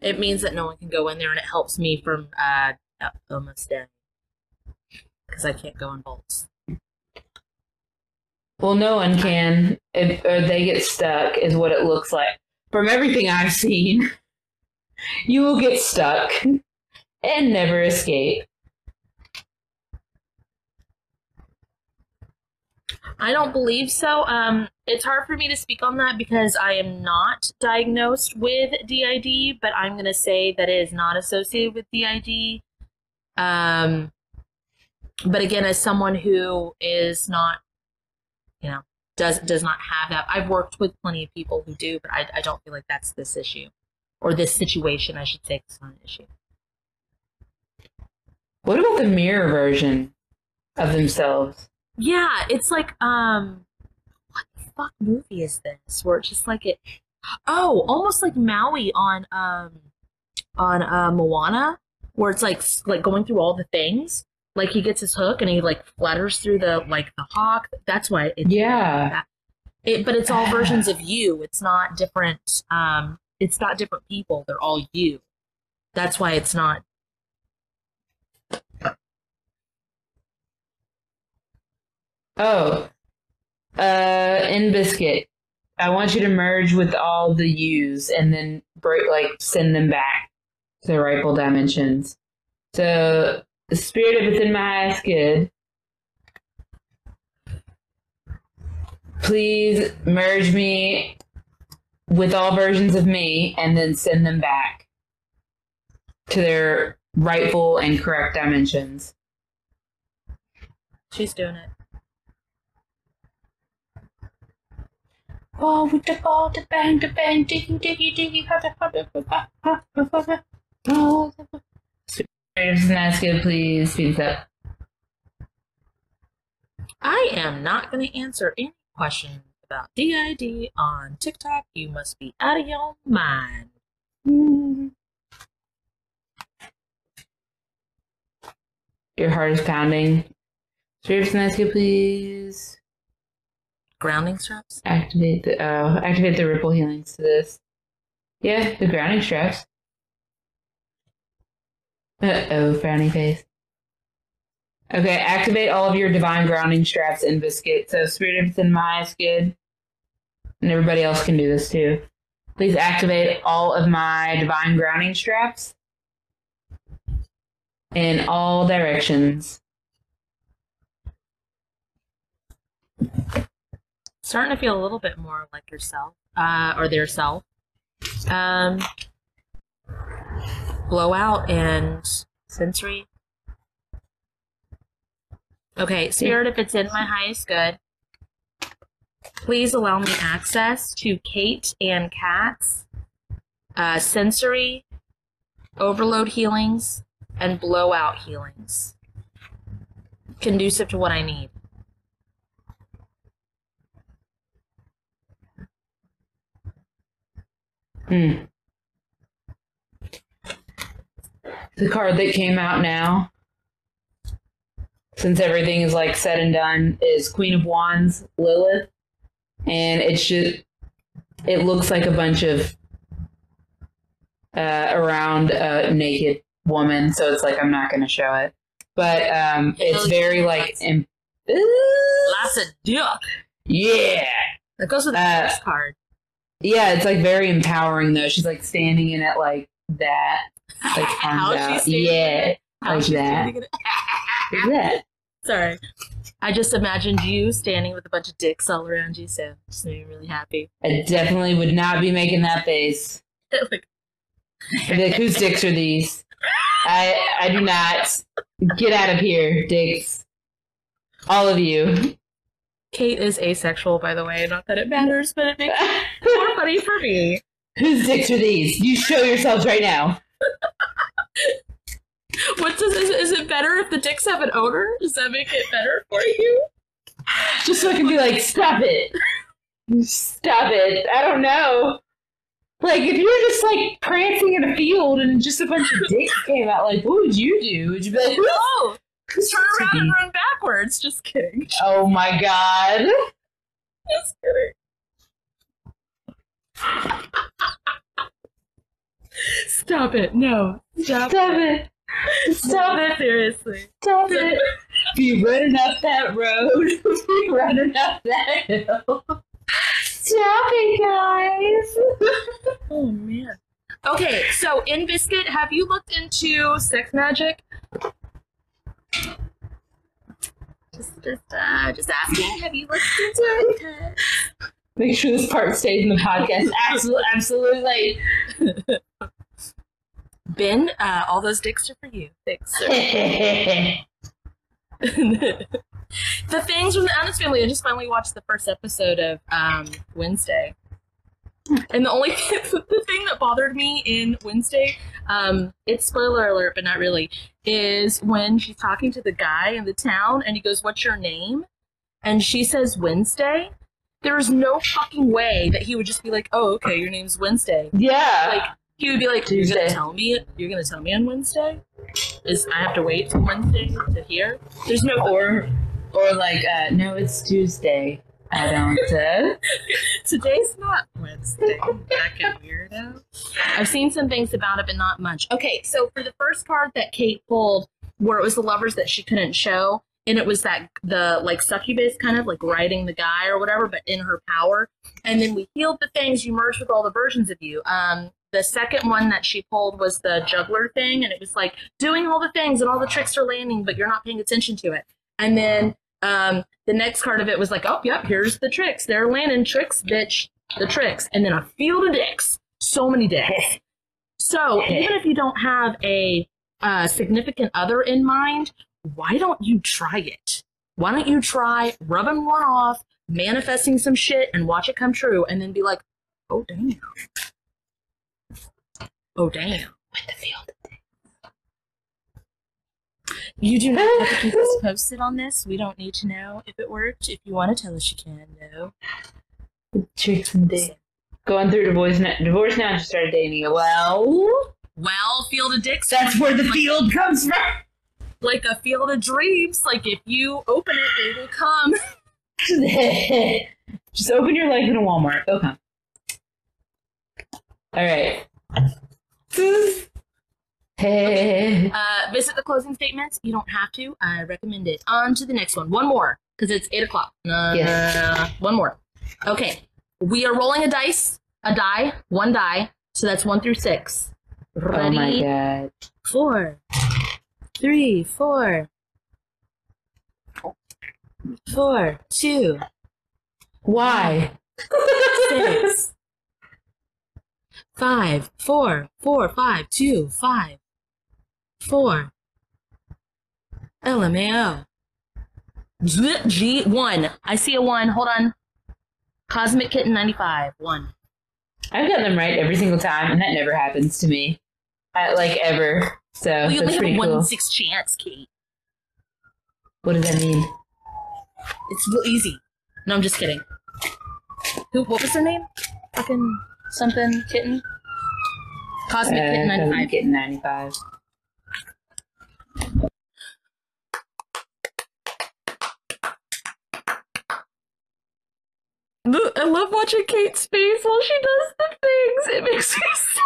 It means that no one can go in there, and it helps me from uh, uh, almost dead because I can't go in vaults. Well, no one can. If, or they get stuck, is what it looks like. From everything I've seen, [LAUGHS] you will get stuck and never escape. I don't believe so. Um, it's hard for me to speak on that because I am not diagnosed with DID, but I'm going to say that it is not associated with DID. Um, but again, as someone who is not, you know, does does not have that, I've worked with plenty of people who do, but I, I don't feel like that's this issue or this situation. I should say it's not an issue. What about the mirror version? of themselves. Yeah, it's like um, what the fuck movie is this? Where it's just like it. Oh, almost like Maui on um, on uh, Moana, where it's like like going through all the things. Like he gets his hook and he like flutters through the like the hawk. That's why it's Yeah. It, but it's all versions of you. It's not different. Um, it's not different people. They're all you. That's why it's not. Oh, uh, in biscuit. I want you to merge with all the U's and then break, like, send them back to the rightful dimensions. So, the spirit of within my eyes, good. Please merge me with all versions of me and then send them back to their rightful and correct dimensions. She's doing it. Ball with the ball, the bang, the bang, diggy, diggy, diggy, ha, ha, ha, ha, ha, ha, ha, ha. Oh, Spirits and ask it, please speed this up. I am not going to answer any questions about DID on TikTok. You must be out of your mind. Your heart is pounding. Spirits and ask it, please Grounding straps. activate the oh, activate the ripple healings to this. Yeah, the grounding straps. Uh oh, frowny face. Okay, activate all of your divine grounding straps in biscuit. So spirit of in my is good. And everybody else can do this too. Please activate all of my divine grounding straps in all directions. Starting to feel a little bit more like yourself, uh, or their self. Um, blowout and sensory. Okay, spirit, if it's in my highest good, please allow me access to Kate and Kat's uh, sensory overload healings and blowout healings, conducive to what I need. Hmm. The card that came out now, since everything is like said and done, is Queen of Wands, Lilith, and it's just it looks like a bunch of uh, around a naked woman. So it's like I'm not going to show it, but um, it's very like im- Lots of duck. yeah. That goes with the Uh, card. Yeah, it's like very empowering though. She's like standing in it like that. Like [LAUGHS] How arms she out. Yeah. [LAUGHS] Like that. that. Sorry. I just imagined you standing with a bunch of dicks all around you, so just made me really happy. I definitely would not be making that face. [LAUGHS] Like, whose dicks are these? I I do not. Get out of here, dicks. All of you. Kate is asexual, by the way. Not that it matters, but it makes it more funny for me. [LAUGHS] whose dicks are these? You show yourselves right now. [LAUGHS] What does is, is it better if the dicks have an owner? Does that make it better for you? Just so I can be like, stop it. Stop it. I don't know. Like, if you were just like prancing in a field and just a bunch of dicks came out, like, what would you do? Would you be like, No! whose Turn around and run backwards. Just kidding. Oh my god. Just kidding. Stop it. No. Stop, Stop it. Stop it. Seriously. Stop it. Be running up that road. [LAUGHS] Be running up that hill. Stop it, guys. Oh man. Okay, so in Biscuit, have you looked into sex magic? Just, just, uh, just asking. Have you looked into it? Make sure this part stays in the podcast. Absolutely. Absolutely. [LAUGHS] Ben, uh, all those dicks are for you. Sir. [LAUGHS] the things from the Addams family. I just finally watched the first episode of um, Wednesday. And the only [LAUGHS] the thing that bothered me in Wednesday, um, it's spoiler alert, but not really, is when she's talking to the guy in the town and he goes, What's your name? And she says Wednesday. There is no fucking way that he would just be like, Oh, okay, your name's Wednesday. Yeah. Like he would be like, You're Tuesday. gonna tell me you're gonna tell me on Wednesday? Is I have to wait till Wednesday to hear? There's no or or like uh, no, it's Tuesday. I don't. Uh, [LAUGHS] Today's not Wednesday. Fucking weirdo. I've seen some things about it, but not much. Okay, so for the first card that Kate pulled, where it was the lovers that she couldn't show, and it was that the like succubus kind of like riding the guy or whatever, but in her power. And then we healed the things. You merged with all the versions of you. Um, the second one that she pulled was the juggler thing, and it was like doing all the things and all the tricks are landing, but you're not paying attention to it. And then um, the next card of it was like, oh, yep, here's the tricks. They're landing tricks, bitch. The tricks. And then a field of dicks. So many dicks. [LAUGHS] So even if you don't have a uh, significant other in mind, why don't you try it? Why don't you try rubbing one off, manifesting some shit, and watch it come true, and then be like, oh, damn. Oh, damn. with the field. You do not have to keep us [LAUGHS] posted on this. We don't need to know if it worked. If you want to tell us, you can. No. Tricks and dates. Going through divorce now. Divorce now. and She started dating. Well, Well, field of dicks. that's where the field comes from. like a field of dreams. Like if you open it, they will come. [LAUGHS] [LAUGHS] Just open your life in a Walmart. They'll come. All right. Hey. Uh, visit the closing statements. You don't have to. I recommend it. On to the next one. One more, because it's eight o'clock. Uh, Yes. One more. Okay. We are rolling a dice, a die, one die. So that's one through six. Ready? Oh my god. Four, three, four, four, two, Why? six, five, four, four, five, two, five, four. LMAO. G, G one. I see a one. Hold on. Cosmic Kitten 95. One. I've gotten them right every single time, and that never happens to me. I, like ever. So Well, you only have a one in six chance, Kate. What does that mean? It's real easy. No, I'm just kidding. Who? What was her name? Fucking something kitten. Cosmic Kitten Uh, 95. Kitten 95. Look, I love watching Kate's face while she does the things. It makes me so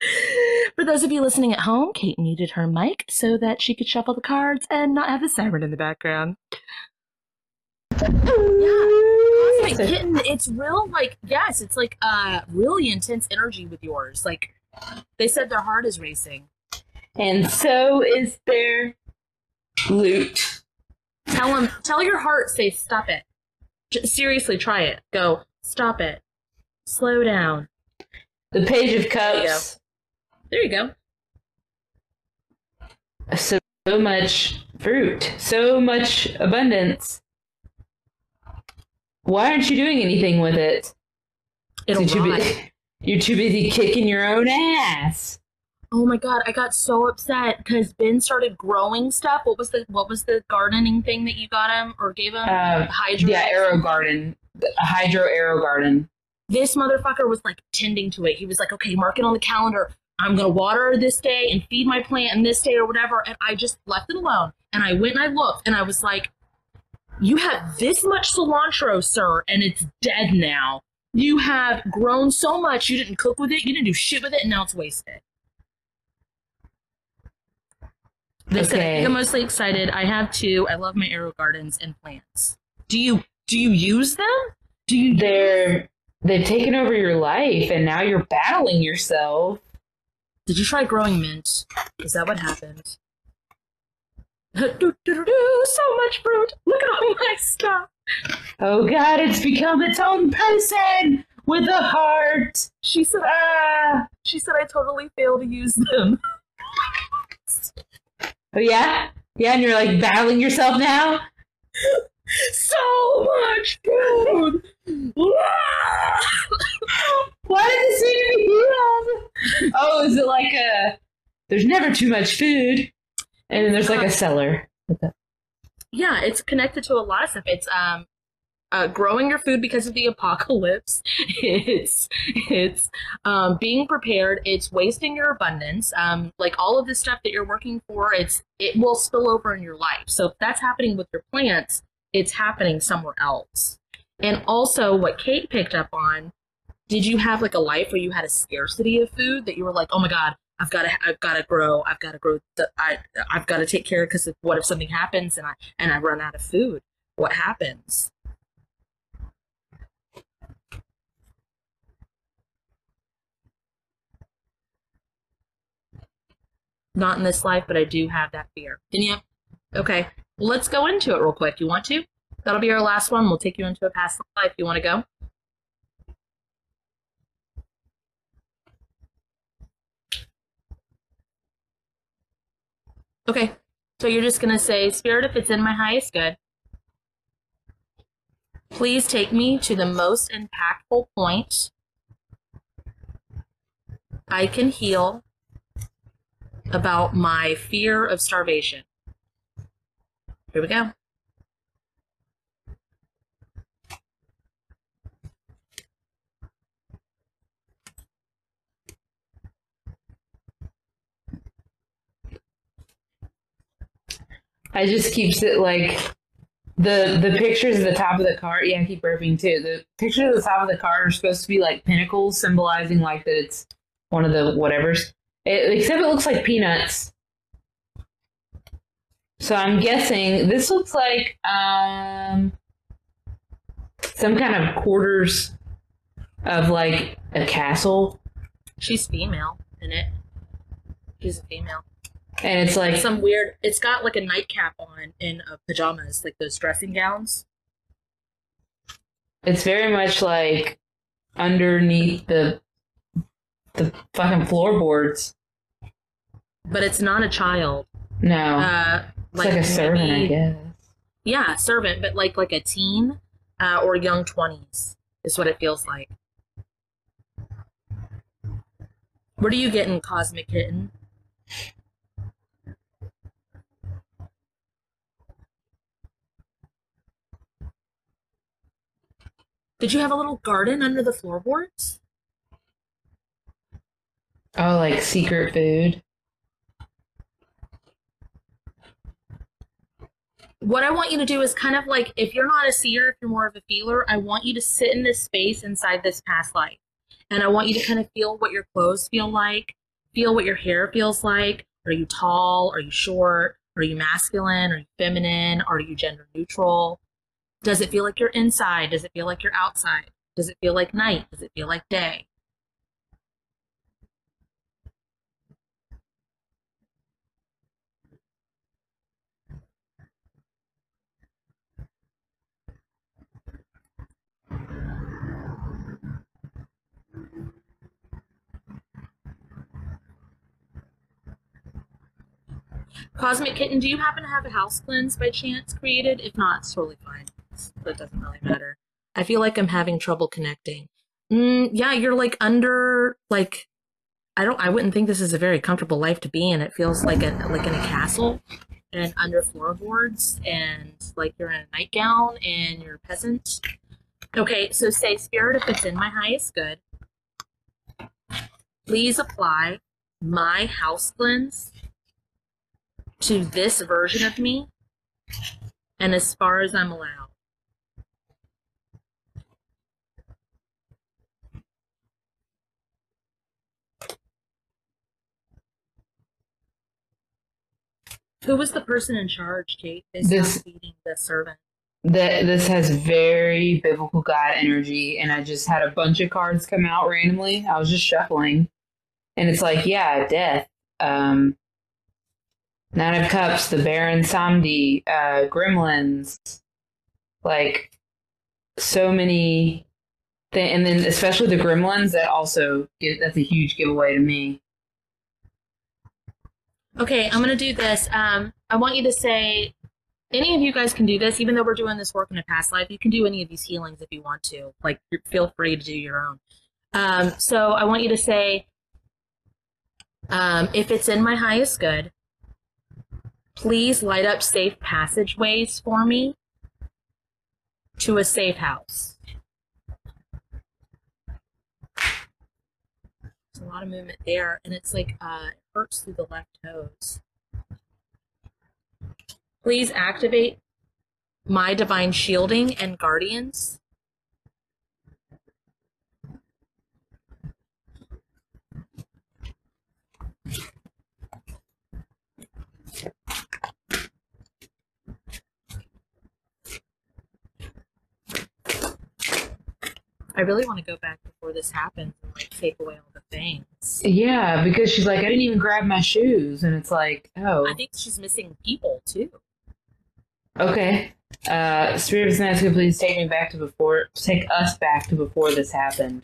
happy. For those of you listening at home, Kate muted her mic so that she could shuffle the cards and not have the siren in the background. Yeah. So- Kitten, it's real, like, yes, it's like uh really intense energy with yours. Like, they said their heart is racing. And so is their loot. Tell them, tell your heart, say, stop it. J- seriously, try it. Go, stop it. Slow down. The Page of you Cups. There you go. So, so much fruit. So much abundance. Why aren't you doing anything with it? It'll You're too, bu- [LAUGHS] you're too busy kicking your own ass. Oh my god, I got so upset because Ben started growing stuff. What was the what was the gardening thing that you got him or gave him? Uh, Hydro. yeah, AeroGarden. A Hydro AeroGarden. This motherfucker was like tending to it. He was like, okay, mark it on the calendar. I'm gonna water this day and feed my plant and this day or whatever. And I just left it alone. And I went and I looked and I was like, you have this much cilantro, sir, and it's dead now. You have grown so much, you didn't cook with it, you didn't do shit with it, and now it's wasted. Listen, I think I'm mostly excited. I have two. I love my AeroGardens and plants. Do you do you use them? Do you They're they've taken over your life and now you're battling yourself. Did you try growing mint? Is that what happened? Do, do, do, so much fruit. Look at all my stuff. Oh god, it's become its own person with a heart. She said, Ah. she said I totally failed to use them. [LAUGHS] Oh yeah? Yeah, and you're like battling yourself now? [LAUGHS] so much food. [LAUGHS] Why did this need to be healed? Oh, is it like a? There's never too much food, and then there's like a cellar. yeah, it's connected to a lot of stuff. It's um uh, growing your food because of the apocalypse. [LAUGHS] It's it's um, being prepared. It's wasting your abundance. Um, like all of this stuff that you're working for, it's it will spill over in your life. So if that's happening with your plants, it's happening somewhere else. And also, what Kate picked up on, did you have like a life where you had a scarcity of food that you were like, oh my god, I've got to, I've got to grow, I've got to grow, I, I've got to take care because what if something happens and I and I run out of food? What happens? Not in this life, but I do have that fear. Didn't you? Okay, let's go into it real quick. You want to? That'll be our last one. We'll take you into a past life. You want to go? Okay, so you're just going to say, Spirit, if it's in my highest good, please take me to the most impactful point I can heal about my fear of starvation. Here we go. I just keeps it like the the pictures at the top of the card. Yeah, I keep burping too. The pictures at the top of the card are supposed to be like pinnacles, symbolizing like that it's one of the whatevers. It, except it looks like peanuts. So I'm guessing this looks like um some kind of quarters of like a castle. She's female in it. She's a female. And it's like some weird. It's got like a nightcap on in uh, pajamas, like those dressing gowns. It's very much like underneath the the fucking floorboards. But it's not a child. No, Uh, it's like, a servant, I guess. Yeah, servant, but like like a teen uh, or young twenties is what it feels like. What are you getting, Cosmic Kitten? Did you have a little garden under the floorboards? Oh, like secret food. what I want you to do is kind of like if you're not a seer, if you're more of a feeler, I want you to sit in this space inside this past life. And I want you to kind of feel what your clothes feel like, feel what your hair feels like. Are you tall? Are you short? Are you masculine? Are you feminine? Are you gender neutral? Does it feel like you're inside? Does it feel like you're outside? Does it feel like night? Does it feel like day? Cosmic Kitten, do you happen to have a house cleanse by chance created? If not, it's totally fine. It's- That doesn't really matter. I feel like I'm having trouble connecting. Mm, yeah, you're like under like I don't I wouldn't think this is a very comfortable life to be in. It feels like a like in a castle and under floorboards and like you're in a nightgown and you're a peasant. Okay, so say spirit if it's in my highest good. Please apply my house cleanse to this version of me and as far as I'm allowed. Who was the person in charge, Kate? Is This- feeding the servant. That this has very biblical God energy, and I just had a bunch of cards come out randomly. I was just shuffling, and it's like, yeah, death. Um, Nine of Cups, the Baron Samedi, uh, Gremlins, like so many, th- and then especially the Gremlins. That also give, that's a huge giveaway to me. Okay, I'm gonna do this. Um, I want you to say any of you guys can do this, even though we're doing this work in a past life. You can do any of these healings if you want to. Like, feel free to do your own. Um, so I want you to say, um, if it's in my highest good, please light up safe passageways for me to a safe house. There's a lot of movement there, and it's like uh, it hurts through the left toes. Please activate my divine shielding and guardians. I really want to go back before this happens and like take away all things. Yeah, because she's like, I didn't even grab my shoes, and it's like, oh, I think she's missing people too. okay. Uh, Spirit of Sinaiska, please take me back to before, take us back to before this happened.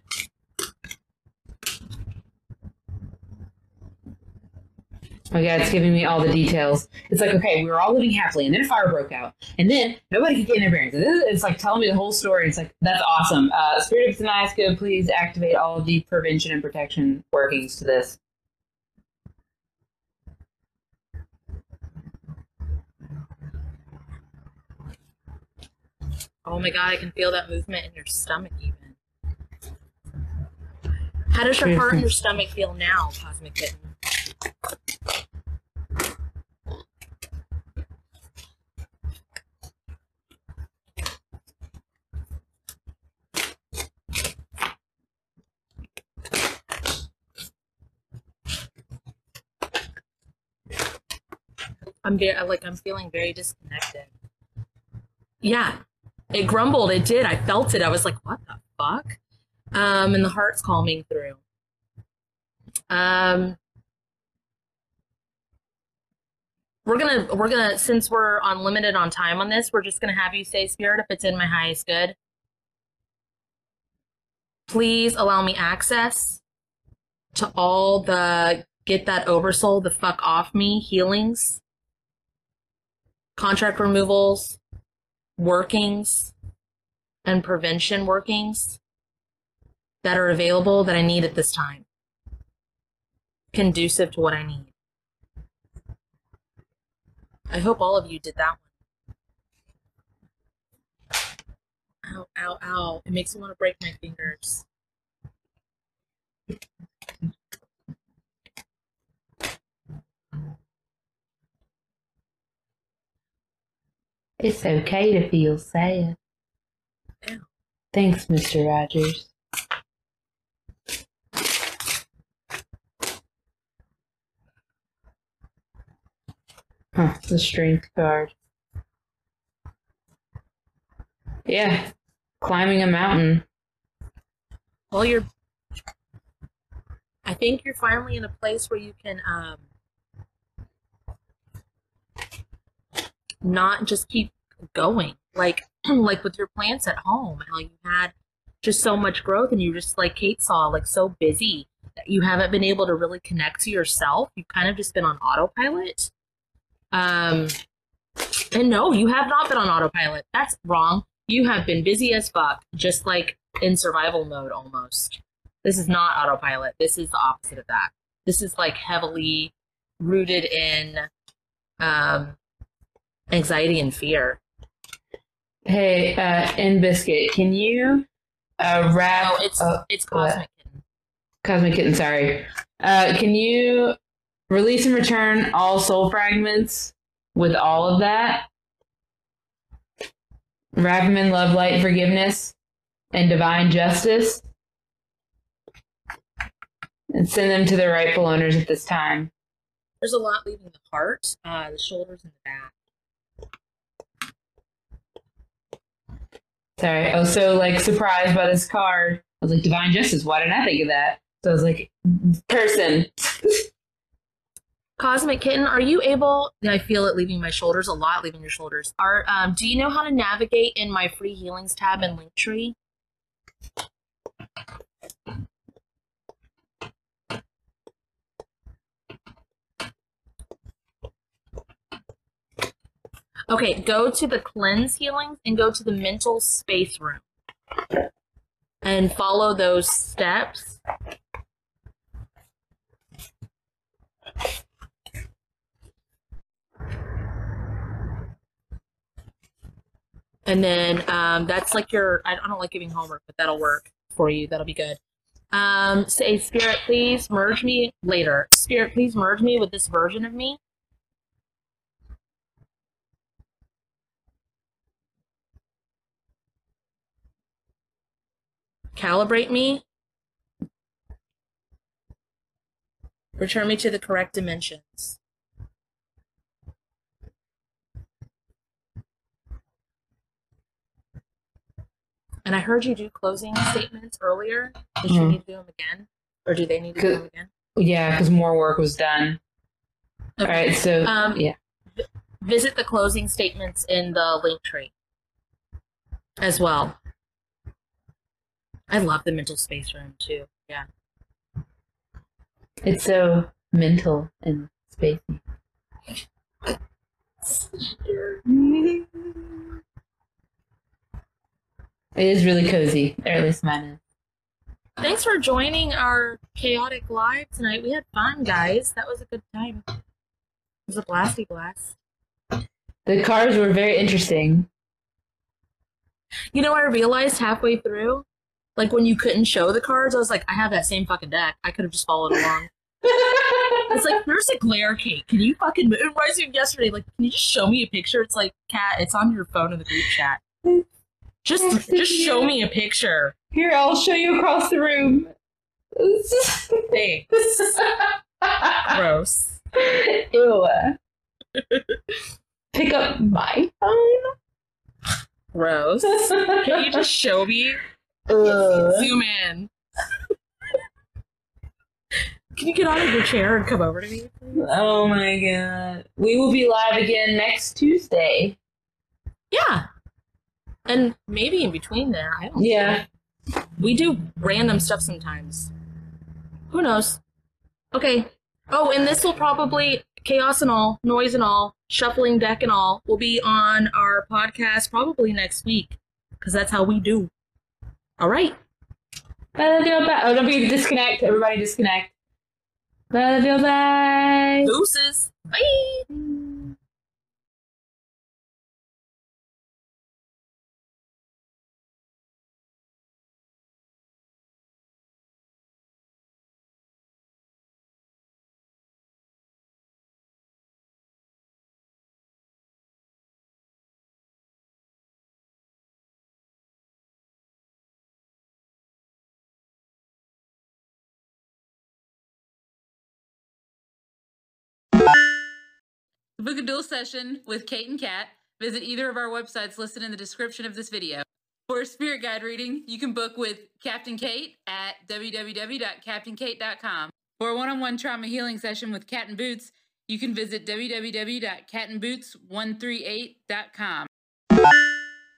My God, it's giving me all the details. It's like, okay, we were all living happily, and then a fire broke out, and then nobody could get in their bearings. It's like telling me the whole story. It's like, that's awesome. Uh, Spirit of Sinaiska, please activate all of the prevention and protection workings to this. Oh my god, I can feel that movement in your stomach even. How does your heart and your stomach feel now, Cosmic Kitten? I'm very like I'm feeling very disconnected. Yeah, it grumbled. It did. I felt it. I was like, what the fuck? Um, and the heart's calming through. Um, we're gonna we're gonna since we're unlimited on time on this, we're just gonna have you say, Spirit, if it's in my highest good, please allow me access to all the get that oversoul the fuck off me healings, contract removals, workings and prevention workings that are available that I need at this time. Conducive to what I need. I hope all of you did that one. Ow, ow, ow. It makes me want to break my fingers. It's okay to feel sad. Ow. Thanks, Mr. Rogers. Huh, the strength card. Yeah, climbing a mountain. Well, you're. I think you're finally in a place where you can um, not just keep going. Like [CLEARS THROAT] like with your plants at home, how you had just so much growth and you just like Kate saw, like so busy that you haven't been able to really connect to yourself. You've kind of just been on autopilot. Um and no, you have not been on autopilot. That's wrong. You have been busy as fuck, just like in survival mode almost. This is not autopilot. This is the opposite of that. This is like heavily rooted in um anxiety and fear. Hey, uh, in Biscuit, can you uh, wrap? No, it's uh, it's cosmic. Kitten. Cosmic Kitten, sorry. Uh, can you release and return all soul fragments with all of that? Wrap them in love, light, forgiveness, and divine justice. And send them to their rightful owners at this time. There's a lot leaving the heart, uh, the shoulders, and the back. Sorry, I was so like surprised by this card. I was like, divine justice. Why didn't I think of that? So I was like, person. [LAUGHS] Cosmic Kitten, are you able? I feel it leaving my shoulders a lot, leaving your shoulders. Are um, do you know how to navigate in my free healings tab in Linktree? Okay, go to the cleanse healings and go to the mental space room. And follow those steps. And then um, that's like your, I don't like giving homework, but that'll work for you. That'll be good. Um, say, Spirit, please merge me later. Spirit, please merge me with this version of me. Calibrate me. Return me to the correct dimensions. And I heard you do closing statements earlier. Did you Mhm. need to do them again? Or do they need to do them again? Yeah, because more work was done. All right, so Um, yeah. Visit the closing statements in the Linktree as well. I love the mental space room too. Yeah. It's so mental and spacey. [LAUGHS] It is really cozy, or at least mine is. Thanks for joining our chaotic live tonight. We had fun, guys. That was a good time. It was a blasty blast. The cars were very interesting. You know, I realized halfway through, like when you couldn't show the cards, I was like, I have that same fucking deck. I could have just followed along. [LAUGHS] It's like, there's a glare cake. Can you fucking move? It reminds me of yesterday. Like, can you just show me a picture? It's like, Kat, it's on your phone in the group chat. [LAUGHS] Just, just show me a picture. Here, I'll show you across the room. Thanks. [LAUGHS] Gross. Ew. Pick up my phone. Gross. Can you just show me? Zoom in. Can you get out of your chair and come over to me? Oh my god. We will be live again next Tuesday. Yeah. And maybe in between there. I don't Yeah. We do random stuff sometimes. Who knows? Okay. Oh, and this will probably chaos and all, noise and all, shuffling deck and all will be on our podcast probably next week because that's how we do. All right. Bye. Oh, don't to disconnect. Everybody disconnect. Bye, bye, bye. Deuces. Bye. Book a dual session with Kate and Kat, visit either of our websites listed in the description of this video. For a spirit guide reading, you can book with Kaptinkate at www.Kaptinkate.com. For a one-on-one trauma healing session with KatNBoots, you can visit www.Katnboots138.com.